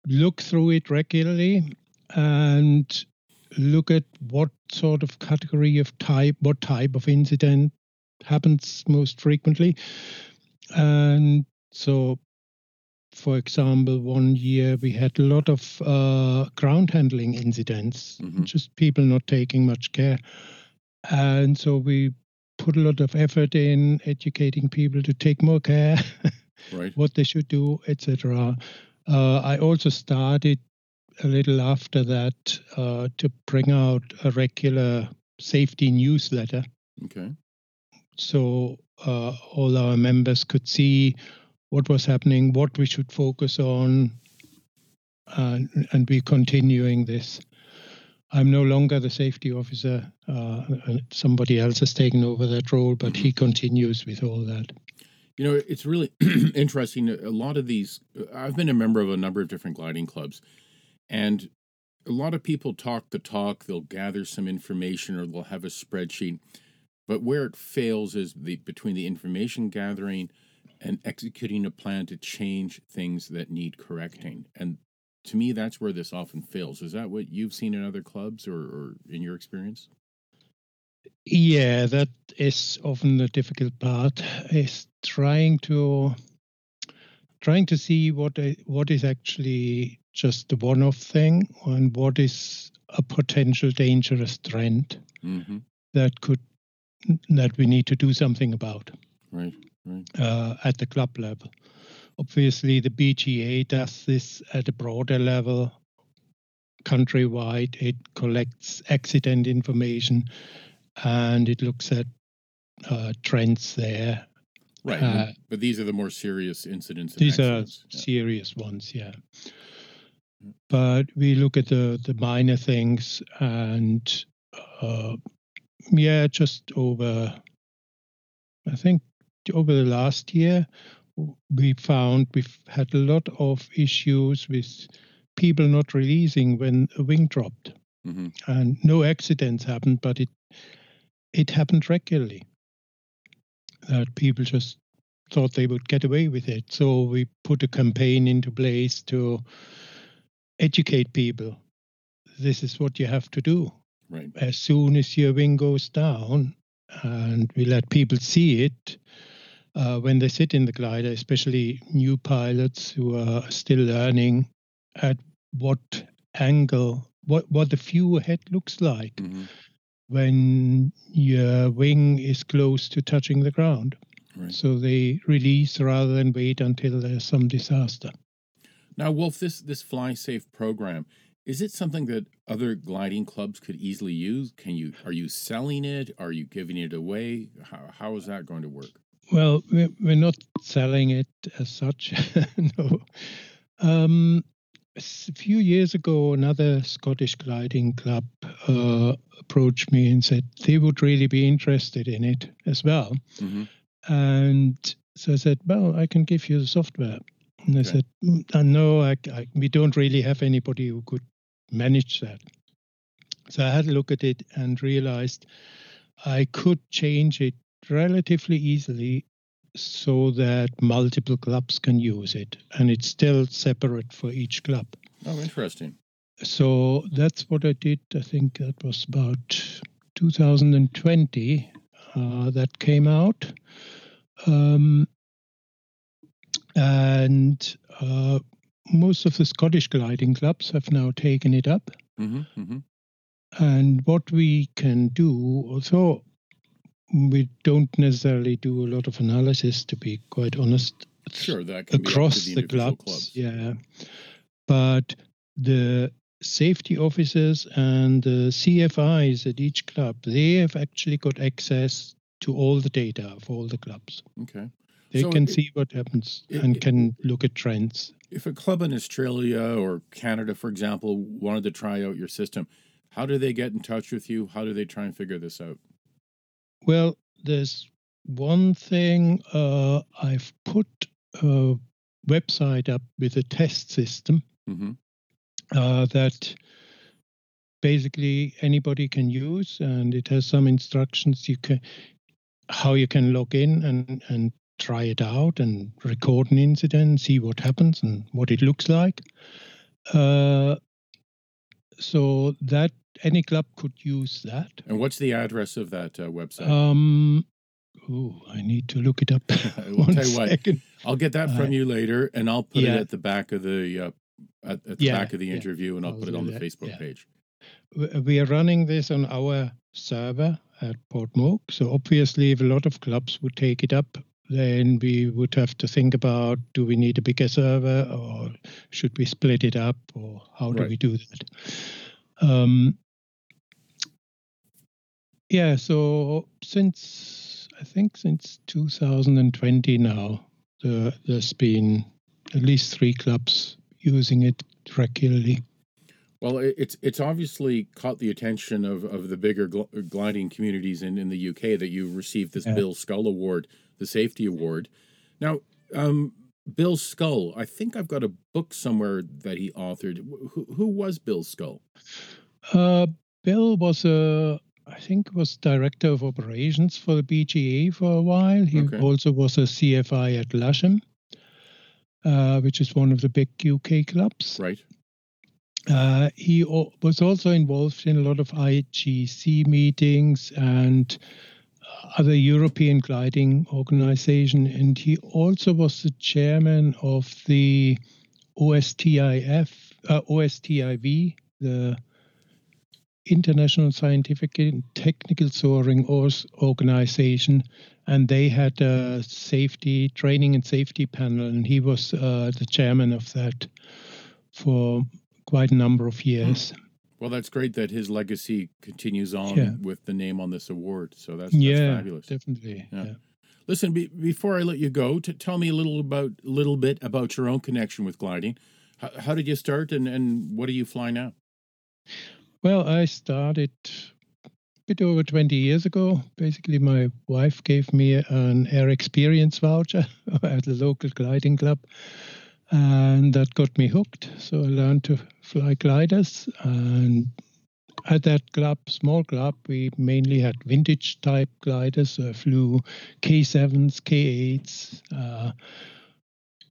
look through it regularly and look at what sort of category of type, what type of incident happens most frequently. And so for example, one year we had a lot of uh, ground handling incidents, mm-hmm. just people not taking much care. And so we put a lot of effort in educating people to take more care, right. what they should do, etc. Uh, I also started a little after that uh, to bring out a regular safety newsletter. Okay. So uh, all our members could see what was happening, what we should focus on, and, be continuing this. I'm no longer the safety officer. Uh, somebody else has taken over that role, but he continues with all that. You know, it's really interesting. A lot of these, I've been a member of a number of different gliding clubs, and a lot of people talk the talk. They'll gather some information or they'll have a spreadsheet, but where it fails is the between the information gathering and executing a plan to change things that need correcting. And to me, that's where this often fails. Is that what you've seen in other clubs or, or in your experience? Yeah, that is often the difficult part. Is trying to trying to see what what is actually just a one-off thing and what is a potential dangerous trend mm-hmm. that could that we need to do something about. Right, right. Uh, at the club level. Obviously, the BGA does this at a broader level, countrywide. It collects accident information and it looks at uh, trends there. Right, uh, but these are the more serious incidents. These accidents. are yeah. serious ones, yeah. But we look at the the minor things, and uh, yeah, just over. I think over the last year, we found we've had a lot of issues with people not releasing when a wing dropped. Mm-hmm. And no accidents happened, but it it happened regularly that people just thought they would get away with it. So we put a campaign into place to educate people. This is what you have to do. Right. As soon as your wing goes down, and we let people see it uh, when they sit in the glider, especially new pilots who are still learning at what angle, what what the view ahead looks like. Mm-hmm when your wing is close to touching the ground. Right. So they release rather than wait until there's some disaster. Now, Wolf, this this Fly Safe program is it something that other gliding clubs could easily use? Can you are you selling it? Are you giving it away? How, how is that going to work? Well, we're not selling it as such. no. Um, a few years ago, another Scottish gliding club uh, approached me and said they would really be interested in it as well. Mm-hmm. And so I said, Well, I can give you the software. And I said, mm, No, I, I, we don't really have anybody who could manage that. So I had a look at it and realized I could change it relatively easily so that multiple clubs can use it and it's still separate for each club. Oh, interesting. So that's what I did. I think that was about 2020 uh, that came out. Um, and uh, most of the Scottish gliding clubs have now taken it up. Mm-hmm, mm-hmm. And what we can do, although we don't necessarily do a lot of analysis, to be quite honest. Sure, that across the, the clubs, clubs, yeah. But the safety officers and the CFIs at each club, they have actually got access to all the data of all the clubs. Okay. They so can it, see what happens it, and can look at trends. If a club in Australia or Canada, for example, wanted to try out your system, how do they get in touch with you? How do they try and figure this out? Well, there's one thing uh, I've put a website up with a test system mm-hmm. uh, that basically anybody can use, and it has some instructions you can how you can log in and and try it out and record an incident, see what happens and what it looks like. Uh, so that any club could use that. And what's the address of that uh, website? Um, oh, I need to look it up. One you what, I'll get that from uh, you later, and I'll put yeah. it at the back of the uh, at, at, the yeah, back of the interview, yeah. and I'll, I'll put it on the that. Facebook page. We are running this on our server at Port Portmoak, so obviously, if a lot of clubs would take it up, then we would have to think about do we need a bigger server or should we split it up or how do right. we do that? Um, yeah, so since I think since 2020 now, the, there's been at least three clubs using it regularly. Well, it's it's obviously caught the attention of, of the bigger gl- gliding communities in, in the UK that you received this yeah. Bill Scull Award, the Safety Award. Now, um, Bill Scull. I think I've got a book somewhere that he authored. Who, who was Bill Scull? Uh, Bill was a, I think, was director of operations for the BGA for a while. He Okay. also was a CFI at Lasham, uh, which is one of the big UK clubs. Right. Uh, he o- was also involved in a lot of IGC meetings and other European gliding organization, and he also was the chairman of the OSTIF, uh, OSTIV, the International Scientific and Technical Soaring Organization, and they had a safety training and safety panel, and he was uh, the chairman of that for quite a number of years. Well, that's great that his legacy continues on Yeah. with the name on this award. So that's, that's yeah, fabulous. definitely. Yeah. Yeah. Listen, be, before I let you go, to tell me a little about a little bit about your own connection with gliding. How, how did you start, and, and what do you fly now? Well, I started a bit over 20 years ago. Basically, my wife gave me an air experience voucher at the local gliding club, and that got me hooked. So I learned to fly gliders. And at that club, small club, we mainly had vintage type gliders. So I flew K7s, K8s. Uh,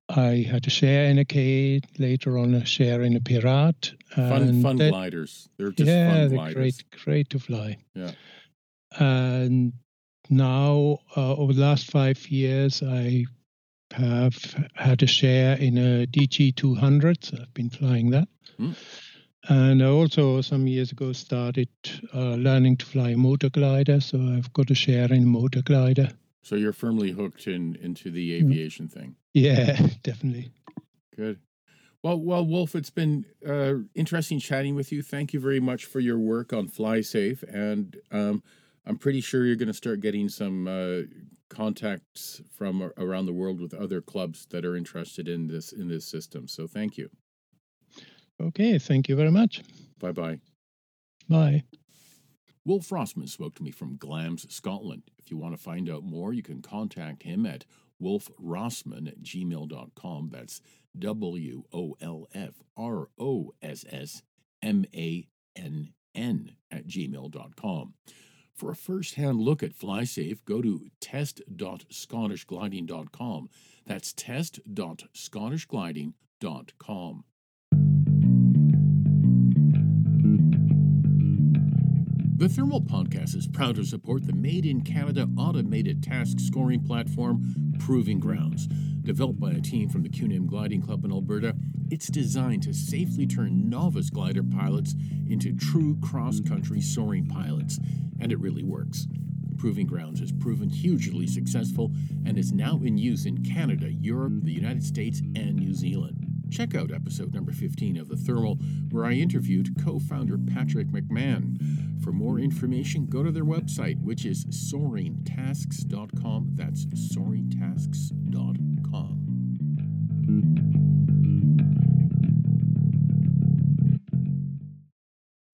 I had a share in a K8, later on a share in a Pirat. Fun, fun that- gliders. They're just yeah, fun they're gliders. great, great to fly. Yeah. And now, uh, over the last five years, I have had a share in a DG 200. So I've been flying that. Hmm. And I also, some years ago, started uh, learning to fly a motor glider. So I've got a share in a motor glider. So you're firmly hooked in into the Mm. aviation thing. Yeah, definitely. Good. Well, well, Wolf, it's been uh, interesting chatting with you. Thank you very much for your work on Fly Safe, and um, I'm pretty sure you're going to start getting some uh, contacts from around the world with other clubs that are interested in this in this system. So, thank you. Okay, thank you very much. Bye bye. Bye. Wolf Rossmann spoke to me from Glamis, Scotland. If you want to find out more, you can contact him at wolfrossmann at gmail.com. That's W O L F R O S S M A N N at gmail.com. For a first hand look at FlySafe, go to test.scottishgliding.com. That's test.scottishgliding.com. The Thermal Podcast is proud to support the Made in Canada automated task scoring platform, Proving Grounds. Developed by a team from the Cu Nim Gliding Club in Alberta, it's designed to safely turn novice glider pilots into true cross country soaring pilots, and it really works. Proving Grounds has proven hugely successful and is now in use in Canada, Europe, the United States, and New Zealand. Check out episode number 15 of The Thermal, where I interviewed co founder Patrick McMahon. For more information, go to their website, which is soaringtasks.com. That's soaringtasks.com.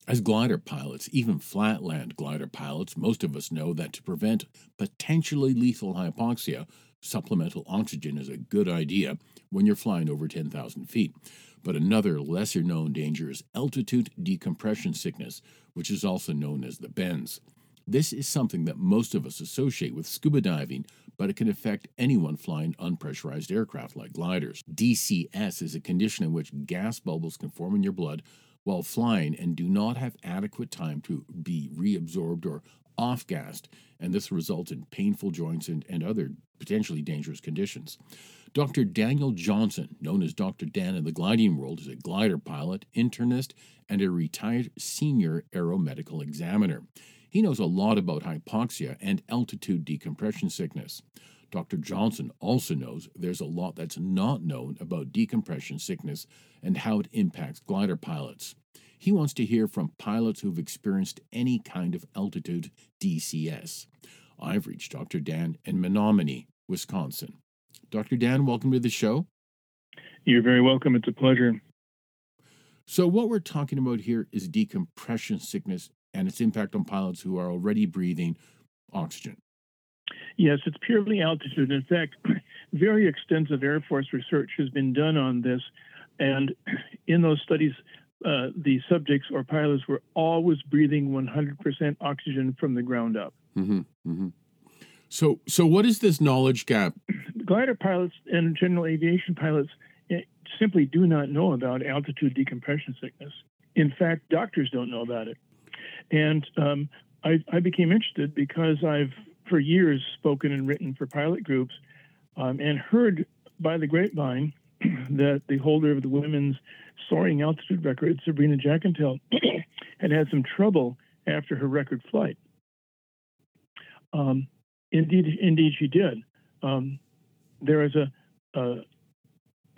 As glider pilots, even flatland glider pilots, most of us know that to prevent potentially lethal hypoxia, supplemental oxygen is a good idea when you're flying over 10,000 feet. But another lesser known danger is altitude decompression sickness, which is also known as the bends. This is something that most of us associate with scuba diving, but it can affect anyone flying unpressurized aircraft like gliders. DCS is a condition in which gas bubbles can form in your blood while flying and do not have adequate time to be reabsorbed or off gassed, and this results in painful joints and, and other potentially dangerous conditions. Dr. Daniel Johnson, known as Dr. Dan in the gliding world, is a glider pilot, internist, and a retired senior aeromedical examiner. He knows a lot about hypoxia and altitude decompression sickness. Dr. Johnson also knows there's a lot that's not known about decompression sickness and how it impacts glider pilots. He wants to hear from pilots who've experienced any kind of altitude DCS. I've reached Dr. Dan in Menominee, Wisconsin. Dr. Dan, welcome to the show. You're very welcome. It's a pleasure. So, what we're talking about here is decompression sickness and its impact on pilots who are already breathing oxygen. Yes, it's purely altitude. In fact, very extensive Air Force research has been done on this, and in those studies, uh, the subjects or pilots were always breathing 100% oxygen from the ground up. Mm-hmm, mm-hmm. So, so what is this knowledge gap? Glider pilots and general aviation pilots eh, simply do not know about altitude decompression sickness. In fact, doctors don't know about it. And um, I, I, became interested because I've, for years, spoken and written for pilot groups um, and heard by the grapevine that the holder of the women's soaring altitude record, Sabrina Jackintell, had had some trouble after her record flight. Um, indeed, indeed, she did. Um, there is a, a,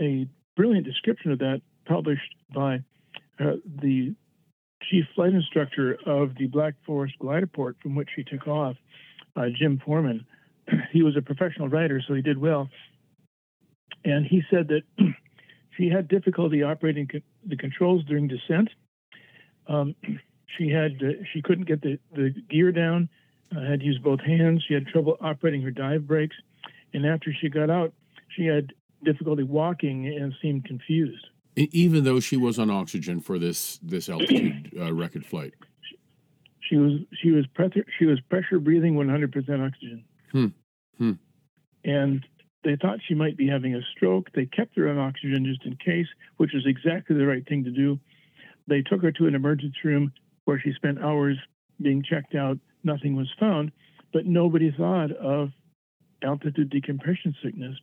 a brilliant description of that published by uh, the chief flight instructor of the Black Forest glider port from which she took off, uh, Jim Foreman. he was a professional writer, so he did well. And he said that she had difficulty operating co- the controls during descent. Um, she had uh, she couldn't get the, the gear down. Uh, had used both hands. She had trouble operating her dive brakes, and after she got out, she had difficulty walking and seemed confused. Even though she was on oxygen for this this altitude uh, record flight, she was she was pressure she was pressure breathing 100% oxygen. Hmm. Hmm. And they thought she might be having a stroke. They kept her on oxygen just in case, which was exactly the right thing to do. They took her to an emergency room where she spent hours being checked out. Nothing was found, but nobody thought of altitude decompression sickness.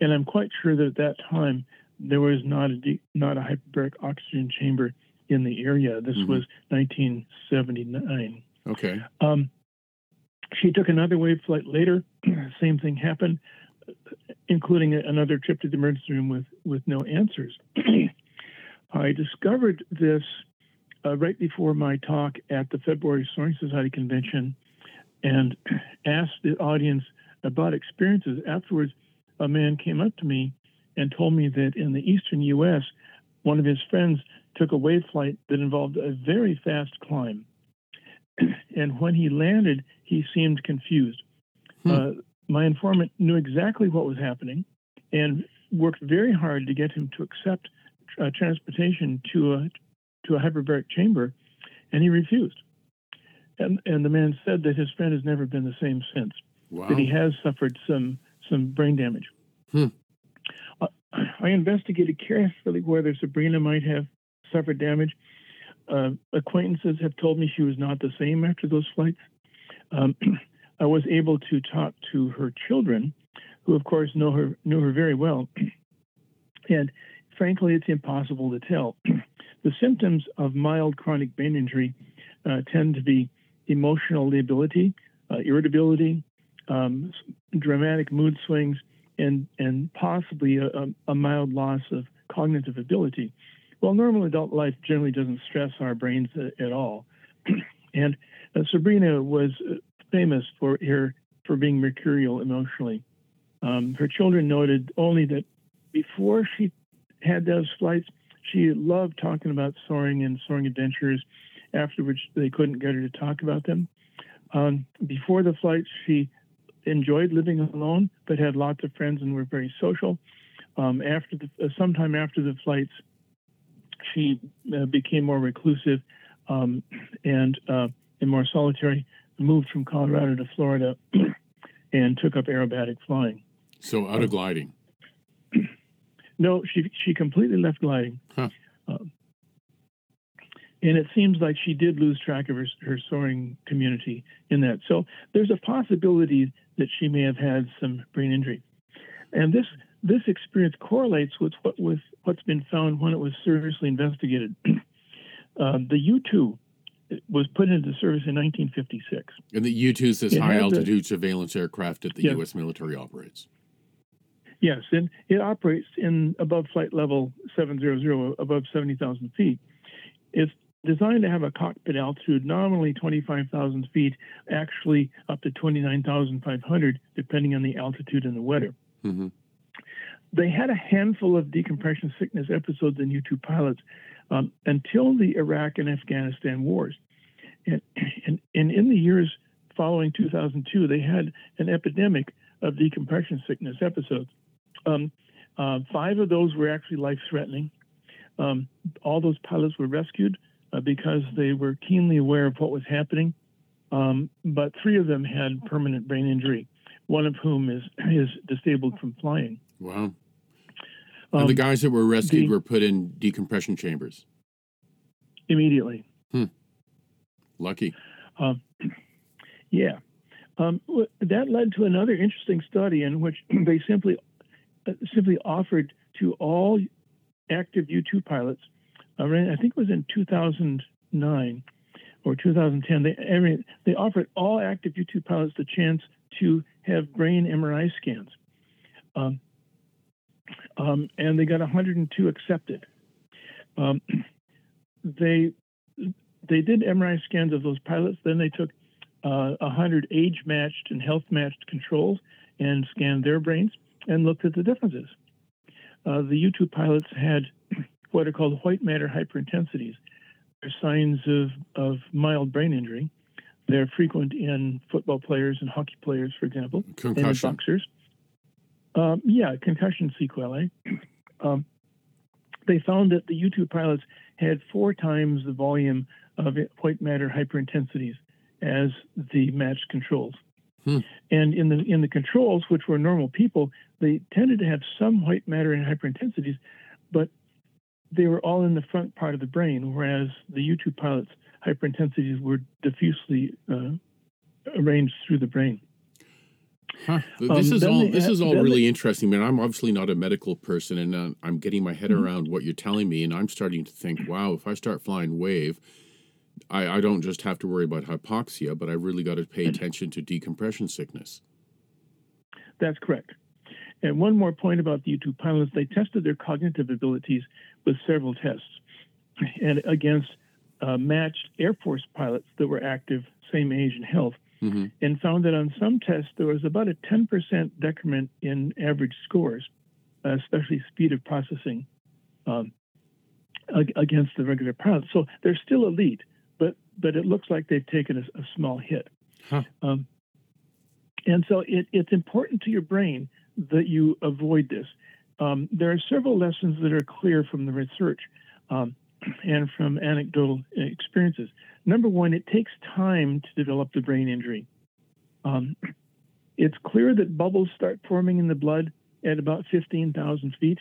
And I'm quite sure that at that time there was not a de- not a hyperbaric oxygen chamber in the area. This mm-hmm. was 1979. Okay. Um, she took another wave flight later. Same thing happened including another trip to the emergency room with, with no answers. I discovered this uh, right before my talk at the February Soaring Society convention and asked the audience about experiences. Afterwards, a man came up to me and told me that in the eastern U.S., one of his friends took a wave flight that involved a very fast climb. and when he landed, he seemed confused. Hmm. Uh, my informant knew exactly what was happening and worked very hard to get him to accept uh, transportation to a to a hyperbaric chamber, and he refused. And and the man said that his friend has never been the same since. Wow. That he has suffered some some brain damage. Hmm. Uh, I investigated carefully whether Sabrina might have suffered damage. Uh, acquaintances have told me she was not the same after those flights. Um, I was able to talk to her children, who of course know her knew her very well. and frankly, it's impossible to tell. the symptoms of mild chronic brain injury uh, tend to be emotional lability, uh, irritability, um, dramatic mood swings, and and possibly a, a, mild loss of cognitive ability. Well, normal adult life generally doesn't stress our brains at, at all. and uh, Sabrina was uh, famous for her for being mercurial emotionally. Um, her children noted only that before she had those flights, she loved talking about soaring and soaring adventures. after which they couldn't get her to talk about them. Um, before the flights, she enjoyed living alone, but had lots of friends and were very social. Um, after the, uh, sometime after the flights, she uh, became more reclusive um, and uh, and more solitary moved from Colorado to Florida and took up aerobatic flying. So out of gliding. No, she she completely left gliding. Huh. Um, and it seems like she did lose track of her, her soaring community in that. So there's a possibility that she may have had some brain injury. And this this experience correlates with what with what's been found when it was seriously investigated. uh, the U2 was put into service in 1956. And the U-2 is this high altitude surveillance aircraft that the. U.S. military operates. Yes, and it operates in above flight level 700, above 70,000 feet. It's designed to have a cockpit altitude nominally 25,000 feet, actually up to 29,500, depending on the altitude and the weather. Mm-hmm. They had a handful of decompression sickness episodes in U-2 pilots um, until the Iraq and Afghanistan wars. And, and, and in the years following 2002, they had an epidemic of decompression sickness episodes. Um, uh, five of those were actually life threatening. Um, all those pilots were rescued uh, because they were keenly aware of what was happening. Um, but three of them had permanent brain injury, one of whom is, is disabled from flying. Wow. and the Um, guys that were rescued the- were put in decompression chambers. immediately. Hmm. Lucky. Um, yeah. Um, that led to another interesting study in which they simply simply offered to all active U2 pilots, around, I think it was in 2009 or 2010, they, every, they offered all active U2 pilots the chance to have brain MRI scans. Um, um, and they got 102 accepted. Um, they they did MRI scans of those pilots. Then they took uh, 100 age matched and health matched controls and scanned their brains and looked at the differences. Uh, the U2 pilots had what are called white matter hyperintensities. They're signs of, of mild brain injury. They're frequent in football players and hockey players, for example, and boxers. Um, yeah, concussion sequelae. Um, they found that the U2 pilots had four times the volume of white matter hyperintensities as the matched controls. Hmm. And in the in the controls, which were normal people, they tended to have some white matter and hyperintensities, but they were all in the front part of the brain, whereas the U2 pilots' hyperintensities were diffusely uh, arranged through the brain. Huh. This Um, is all this had- is all really they- interesting, man. I'm obviously not a medical person, and uh, I'm getting my head Mhm. around what you're telling me, and I'm starting to think, wow, if I start flying wave, I, I don't just have to worry about hypoxia, but I really got to pay attention to decompression sickness. That's correct. And one more point about the U2 pilots, they tested their cognitive abilities with several tests and against uh, matched Air Force pilots that were active, same age and health, hmm and found that on some tests there was about a 10% decrement in average scores, especially speed of processing um, against the regular pilots. So they're still elite, but it looks like they've taken a, a small hit. Huh. Um, and so it, it's important to your brain that you avoid this. Um, there are several lessons that are clear from the research um, and from anecdotal experiences. Number one, it takes time to develop the brain injury. Um, it's clear that bubbles start forming in the blood at about 15,000 feet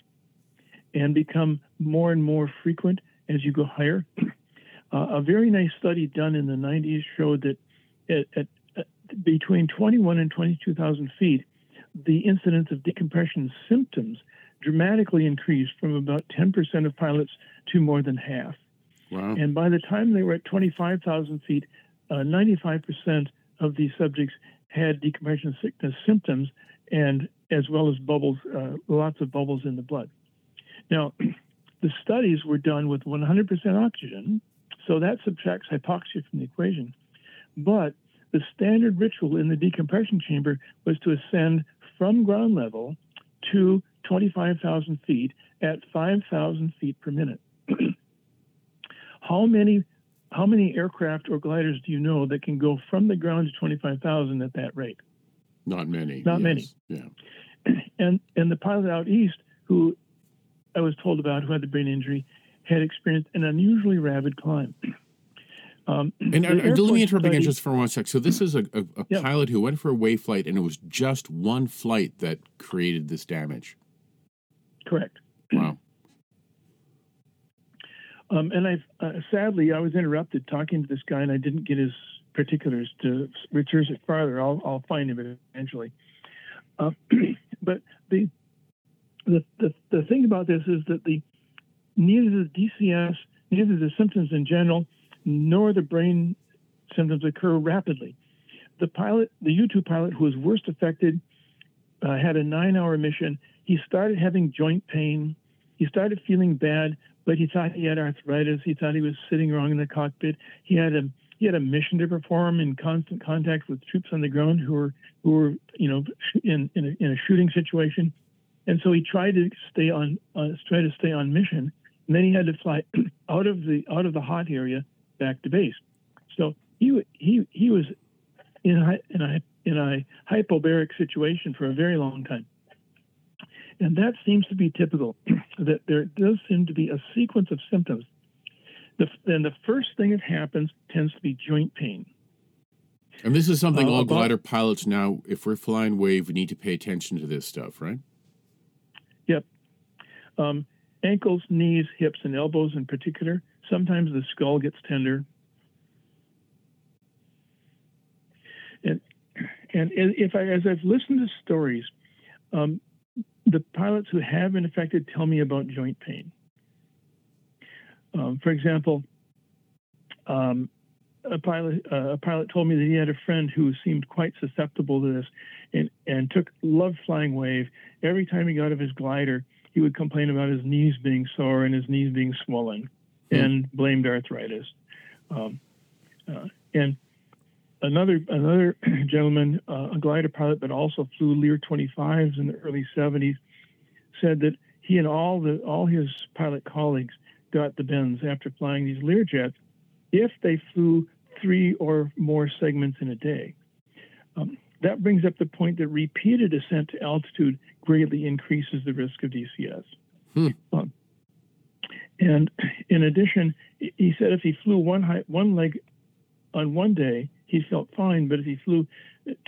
and become more and more frequent as you go higher. Uh, a very nice study done in the 90s showed that at, at, at between 21 and 22,000 feet, the incidence of decompression symptoms dramatically increased from about 10% of pilots to more than half. Wow. And by the time they were at 25,000 feet, uh, 95% of these subjects had decompression sickness symptoms, and as well as bubbles, uh, lots of bubbles in the blood. Now, the studies were done with 100% oxygen, so that subtracts hypoxia from the equation. But the standard ritual in the decompression chamber was to ascend from ground level to 25,000 feet at 5,000 feet per minute. how many how many aircraft or gliders do you know that can go from the ground to 25,000 at that rate? Not many. Not many. Yeah. And and the pilot out east, who I was told about, who had the brain injury, had experienced an unusually rapid climb. Um, And, and, let me interrupt again just for one sec. So this is a, a, a Yeah. pilot who went for a wave flight, and it was just one flight that created this damage. correct. Wow. Um, and I, uh, sadly, I was interrupted talking to this guy, and I didn't get his particulars to research it farther. I'll, I'll find him eventually. Uh, but the, the the the thing about this is that the neither the DCS, neither the symptoms in general, nor the brain symptoms occur rapidly. The pilot, the U2 pilot who was worst affected, uh, had a nine-hour mission. He started having joint pain. He started feeling bad but he thought he had arthritis. He thought he was sitting wrong in the cockpit. He had a he had a mission to perform in constant contact with troops on the ground who were who were you know in in a, in a shooting situation, and so he tried to stay on uh, try to stay on mission. And then he had to fly out of the out of the hot area back to base. So he he he was in a, in a in a hypobaric situation for a very long time. and that seems to be typical. that there does seem to be a sequence of symptoms. The, and the first thing that happens tends to be joint pain. And this is something uh, all about, glider pilots now, if we're flying wave, we need to pay attention to this stuff, right? Yep. Um, ankles, knees, hips, and elbows in particular. Sometimes the skull gets tender. And and if I, as I've listened to stories, um, the pilots who have been affected tell me about joint pain. Um, for example, um, a pilot uh, a pilot told me that he had a friend who seemed quite susceptible to this, and and took loved flying wave. Every time he got out of his glider, he would complain about his knees being sore and his knees being swollen, hmm. and blamed arthritis. Um, uh, and another another gentleman, uh, a glider pilot, but also flew Lear 25s in the early 70s, said that he and all the all his pilot colleagues got the bends after flying these Lear jets if they flew three or more segments in a day. Um, that brings up the point that repeated ascent to altitude greatly increases the risk of DCS. Hmm. Um, and in addition, he said if he flew one high, one leg on one day, he felt fine. But if he flew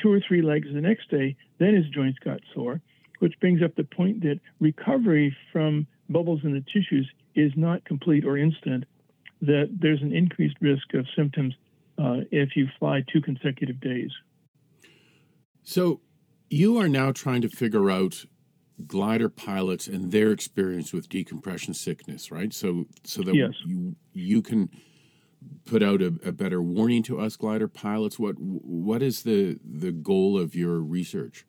two or three legs the next day, then his joints got sore, which brings up the point that recovery from bubbles in the tissues is not complete or instant, that there's an increased risk of symptoms uh, if you fly two consecutive days. So you are now trying to figure out glider pilots and their experience with decompression sickness, right? So so that yes. you you can put out a, a, better warning to us glider pilots. What what is the the goal of your research?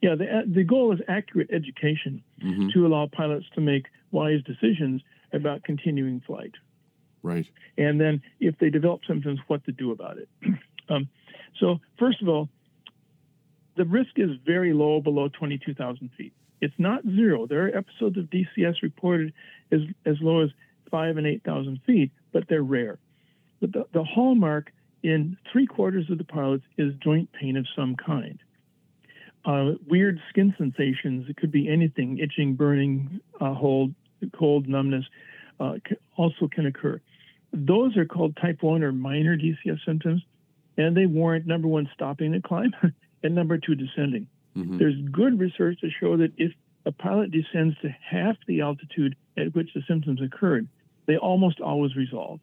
Yeah, the the goal is accurate education mm-hmm. to allow pilots to make wise decisions about continuing flight. Right. And then if they develop symptoms, what to do about it. um, so first of all, the risk is very low below 22,000 feet. It's not zero. There are episodes of DCS reported as, as low as five and 8,000 feet, but they're rare. But the, the hallmark in three quarters of the pilots is joint pain of some kind. Uh, weird skin sensations, it could be anything, itching, burning, uh, hold, cold, numbness, uh, also can occur. Those are called type 1 or minor DCS symptoms, and they warrant number one, stopping the climb, and number two, descending. Mm-hmm. There's good research to show that if a pilot descends to half the altitude at which the symptoms occurred, they almost always resolve.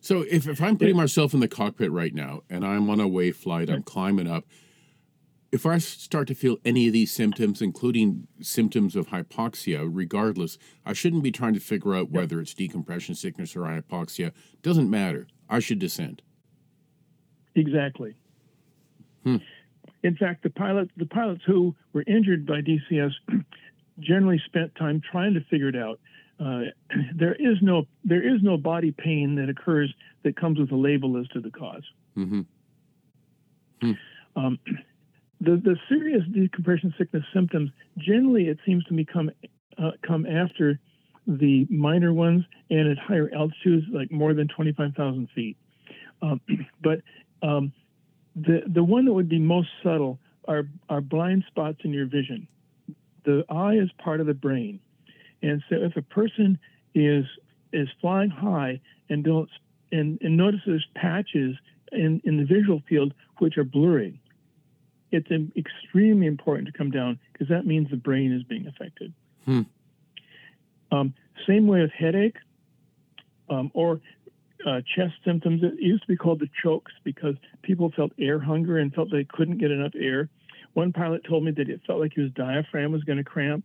So if, if I'm putting myself in the cockpit right now and I'm on a wave flight, I'm climbing up, if I start to feel any of these symptoms, including symptoms of hypoxia, regardless, I shouldn't be trying to figure out whether it's decompression sickness or hypoxia. Doesn't matter. I should descend. Exactly. Hmm. In fact, the pilots the pilots who were injured by DCS generally spent time trying to figure it out. Uh, there is no there is no body pain that occurs that comes with a label as to the because mm-hmm. Hmm. Um, the, the serious decompression sickness symptoms generally it seems to me come uh, come after the minor ones and at higher altitudes like more than 25,000 feet. Um, but um, the the one that would be most subtle are are blind spots in your vision. The eye is part of the brain, and so if a person is is flying high and don't and, and notices patches in, in the visual field which are blurry, it's extremely important to come down because that means the brain is being affected. Hmm. Um, same way with headache um, or uh, chest symptoms. It used to be called the chokes because people felt air hunger and felt they couldn't get enough air. One pilot told me that it felt like his diaphragm was going to cramp.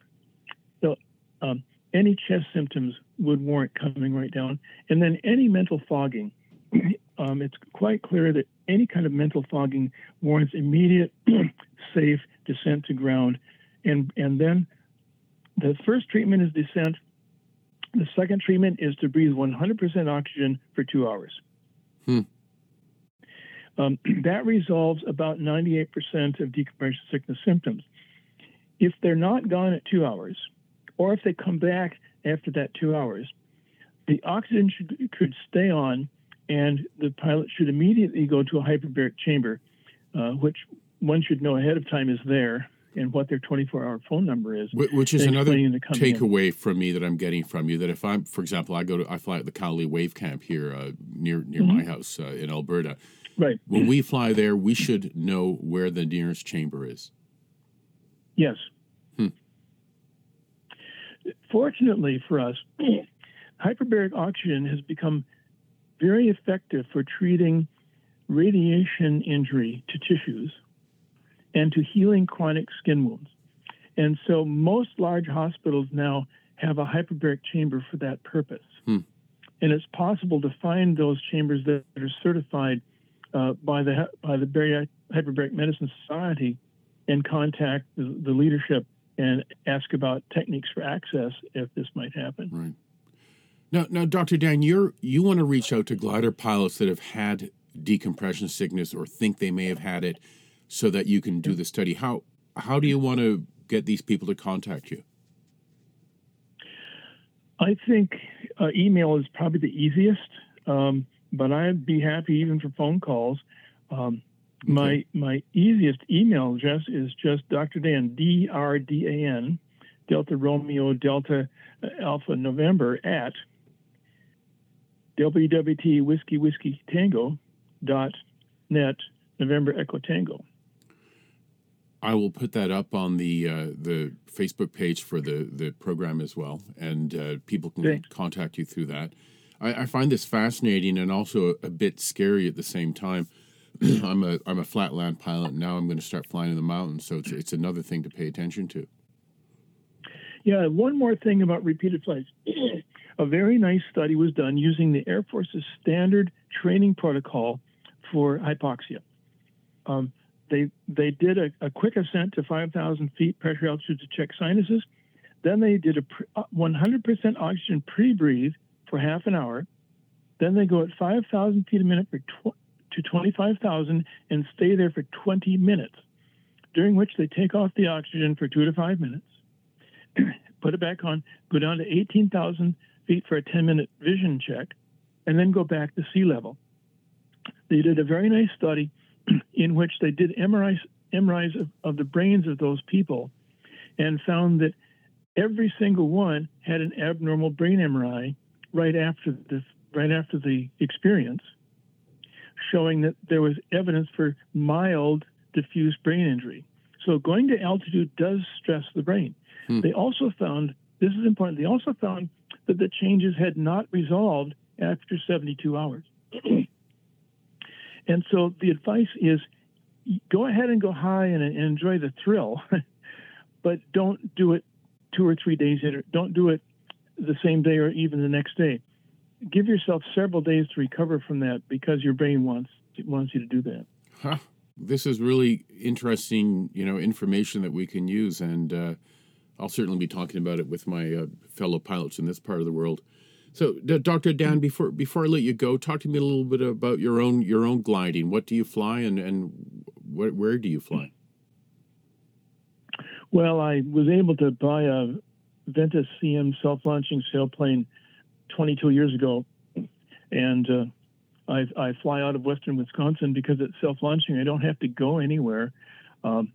So, um, any chest symptoms would warrant coming right down. And then any mental fogging. um, it's quite clear that any kind of mental fogging warrants immediate, safe descent to ground. And, and then the first treatment is descent. The second treatment is to breathe 100% oxygen for two hours. Hmm. Um, that resolves about 98% of decompression sickness symptoms. If they're not gone at two hours, or if they come back after that two hours, the oxygen should, could stay on and the pilot should immediately go to a hyperbaric chamber, uh, which one should know ahead of time is there and what their 24-hour phone number is. Which is another takeaway from me that I'm getting from you. That if I'm, for example, I go to I fly at the Cowley Wave Camp here uh, near near mm-hmm. my house uh, in Alberta. Right. When we fly there, we should know where the nearest chamber is. Yes. Hmm. Fortunately for us, hyperbaric oxygen has become very effective for treating radiation injury to tissues and to healing chronic skin wounds. And so most large hospitals now have a hyperbaric chamber for that purpose. Hmm. And it's possible to find those chambers that are certified uh, by the by the Bariatric Hyperbaric Medicine Society and contact the, the, leadership and ask about techniques for access if this might happen. Right. Now, now, Dr. Dan, you're you want to reach out to glider pilots that have had decompression sickness or think they may have had it, so that you can do the study. How how do you want to get these people to contact you? I think uh, email is probably the easiest, um, but I'd be happy even for phone calls. Um, okay. My my easiest email address is just Dr. Dan D R D A N Delta Romeo Delta uh, Alpha November at WWT Whiskey Whiskey Tango dot net November Echo Tango. I will put that up on the uh, the Facebook page for the the program as well, and uh, people can okay. contact you through that. I, I, find this fascinating and also a, a bit scary at the same time. I'm a I'm a flatland pilot. And now I'm going to start flying in the mountains, so it's it's another thing to pay attention to. Yeah, one more thing about repeated flights. a very nice study was done using the Air Force's standard training protocol for hypoxia. Um, they they did a, a, quick ascent to 5,000 feet pressure altitude to check sinuses. Then they did a 100% uh, oxygen pre-breathe for half an hour. Then they go at 5,000 feet a minute for tw- to 25,000 and stay there for 20 minutes, during which they take off the oxygen for two to five minutes, put it back on, go down to 18,000 feet for a 10-minute vision check, and then go back to sea level. They did a very nice study in which they did MRIs, MRIs of, of the brains of those people and found that every single one had an abnormal brain MRI right after the right after the experience, showing that there was evidence for mild diffuse brain injury. So going to altitude does stress the brain. Hmm. They also found this is important. They also found that the changes had not resolved after 72 hours. And so the advice is go ahead and go high and, and enjoy the thrill, but don't do it two or three days in. Don't do it the same day or even the next day. Give yourself several days to recover from that because your brain wants wants you to do that. Huh. This is really interesting, you know, information that we can use, and uh, I'll certainly be talking about it with my uh, fellow pilots in this part of the world. So, Dr. Dan, before before I let you go, talk to me a little bit about your own your own gliding. What do you fly, and and where, where do you fly? Well, I was able to buy a Ventus CM self-launching sailplane 22 years ago, and uh, I, I, fly out of western Wisconsin because it's self-launching. I don't have to go anywhere. Um,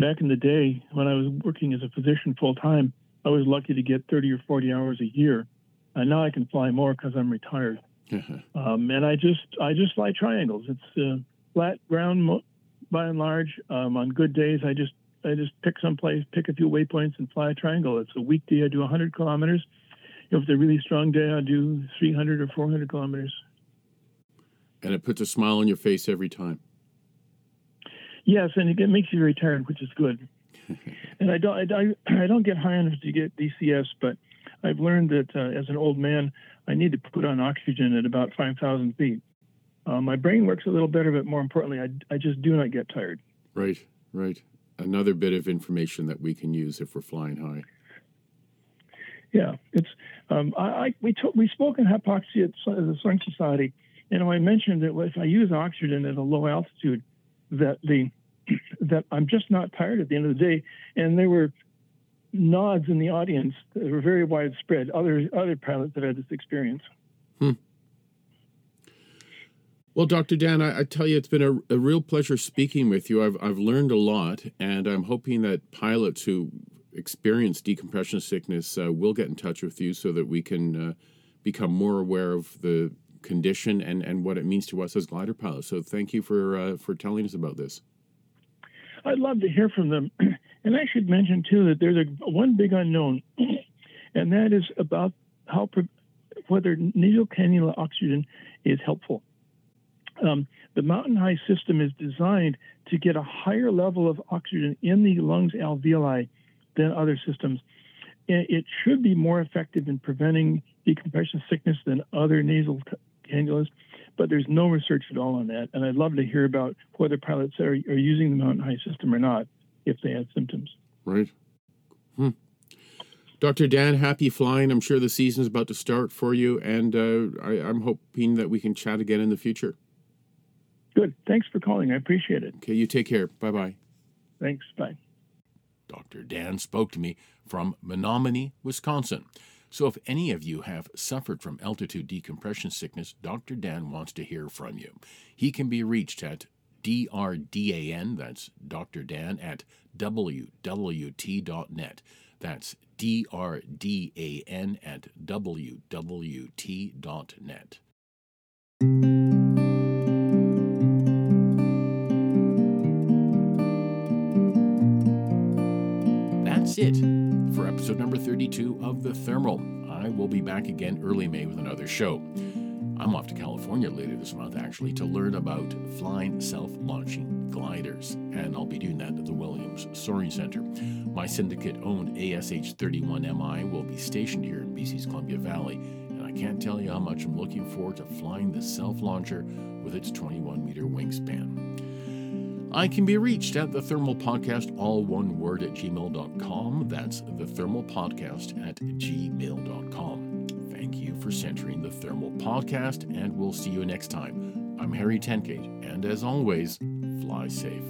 back in the day when I was working as a physician full time, I was lucky to get 30 or 40 hours a year and now I can fly more because I'm retired. um, and I just I just fly triangles. It's uh, flat ground mo- by and large. Um, on good days, I just I just pick some place, pick a few waypoints, and fly a triangle. It's a weekday. I do 100 kilometers. If it's a really strong day, I do 300 or 400 kilometers. And it puts a smile on your face every time. Yes, and it makes you very tired, which is good. and I don't I, I don't get high enough to get DCS, but I've learned that uh, as an old man, I need to put on oxygen at about 5,000 feet. Uh, my brain works a little better, but more importantly, I, I just do not get tired. Right, right. Another bit of information that we can use if we're flying high. Yeah, it's. Um, I, I, we took, we spoke in hypoxia at the Sun Society, and I mentioned that if I use oxygen at a low altitude, that the that I'm just not tired at the end of the day. And there were nods in the audience that were very widespread. Other other pilots have had this experience. Hmm. Well, Dr. Dan, I, I, tell you, it's been a, a, real pleasure speaking with you. I've, I've learned a lot, and I'm hoping that pilots who experience decompression sickness uh, will get in touch with you so that we can uh, become more aware of the condition and, and what it means to us as glider pilots. So thank you for uh, for telling us about this. I'd love to hear from them, and I should mention too that there's a one big unknown, and that is about how whether nasal cannula oxygen is helpful. Um, the mountain high system is designed to get a higher level of oxygen in the lungs alveoli than other systems. It should be more effective in preventing decompression sickness than other nasal cannulas, but there's no research at all on that. And I'd love to hear about whether pilots are, are using the mountain high system or not if they had symptoms. Right. Hmm. Dr. Dan, happy flying. I'm sure the season is about to start for you, and uh, I, I'm hoping that we can chat again in the future. Good. Thanks for calling. I appreciate it. Okay, you take care. Bye bye. Thanks. Bye. Dr. Dan spoke to me from Menomonie, Wisconsin. So if any of you have suffered from altitude decompression sickness, Dr. Dan wants to hear from you. He can be reached at DRDAN, that's Dr. Dan, at WWT.net. That's DRDAN at WWT.net. That's it for episode number 32 of The Thermal. I will be back again early May with another show. I'm off to California later this month, actually, to learn about flying self launching gliders, and I'll be doing that at the Williams Soaring Center. My syndicate owned ASH 31MI will be stationed here in BC's Columbia Valley, and I can't tell you how much I'm looking forward to flying this self launcher with its 21 meter wingspan. I can be reached at the Thermal Podcast, all one word at gmail.com. That's the Thermal Podcast at gmail.com. Thank you for centering the Thermal Podcast, and we'll see you next time. I'm Harry Tenkate, and as always, fly safe.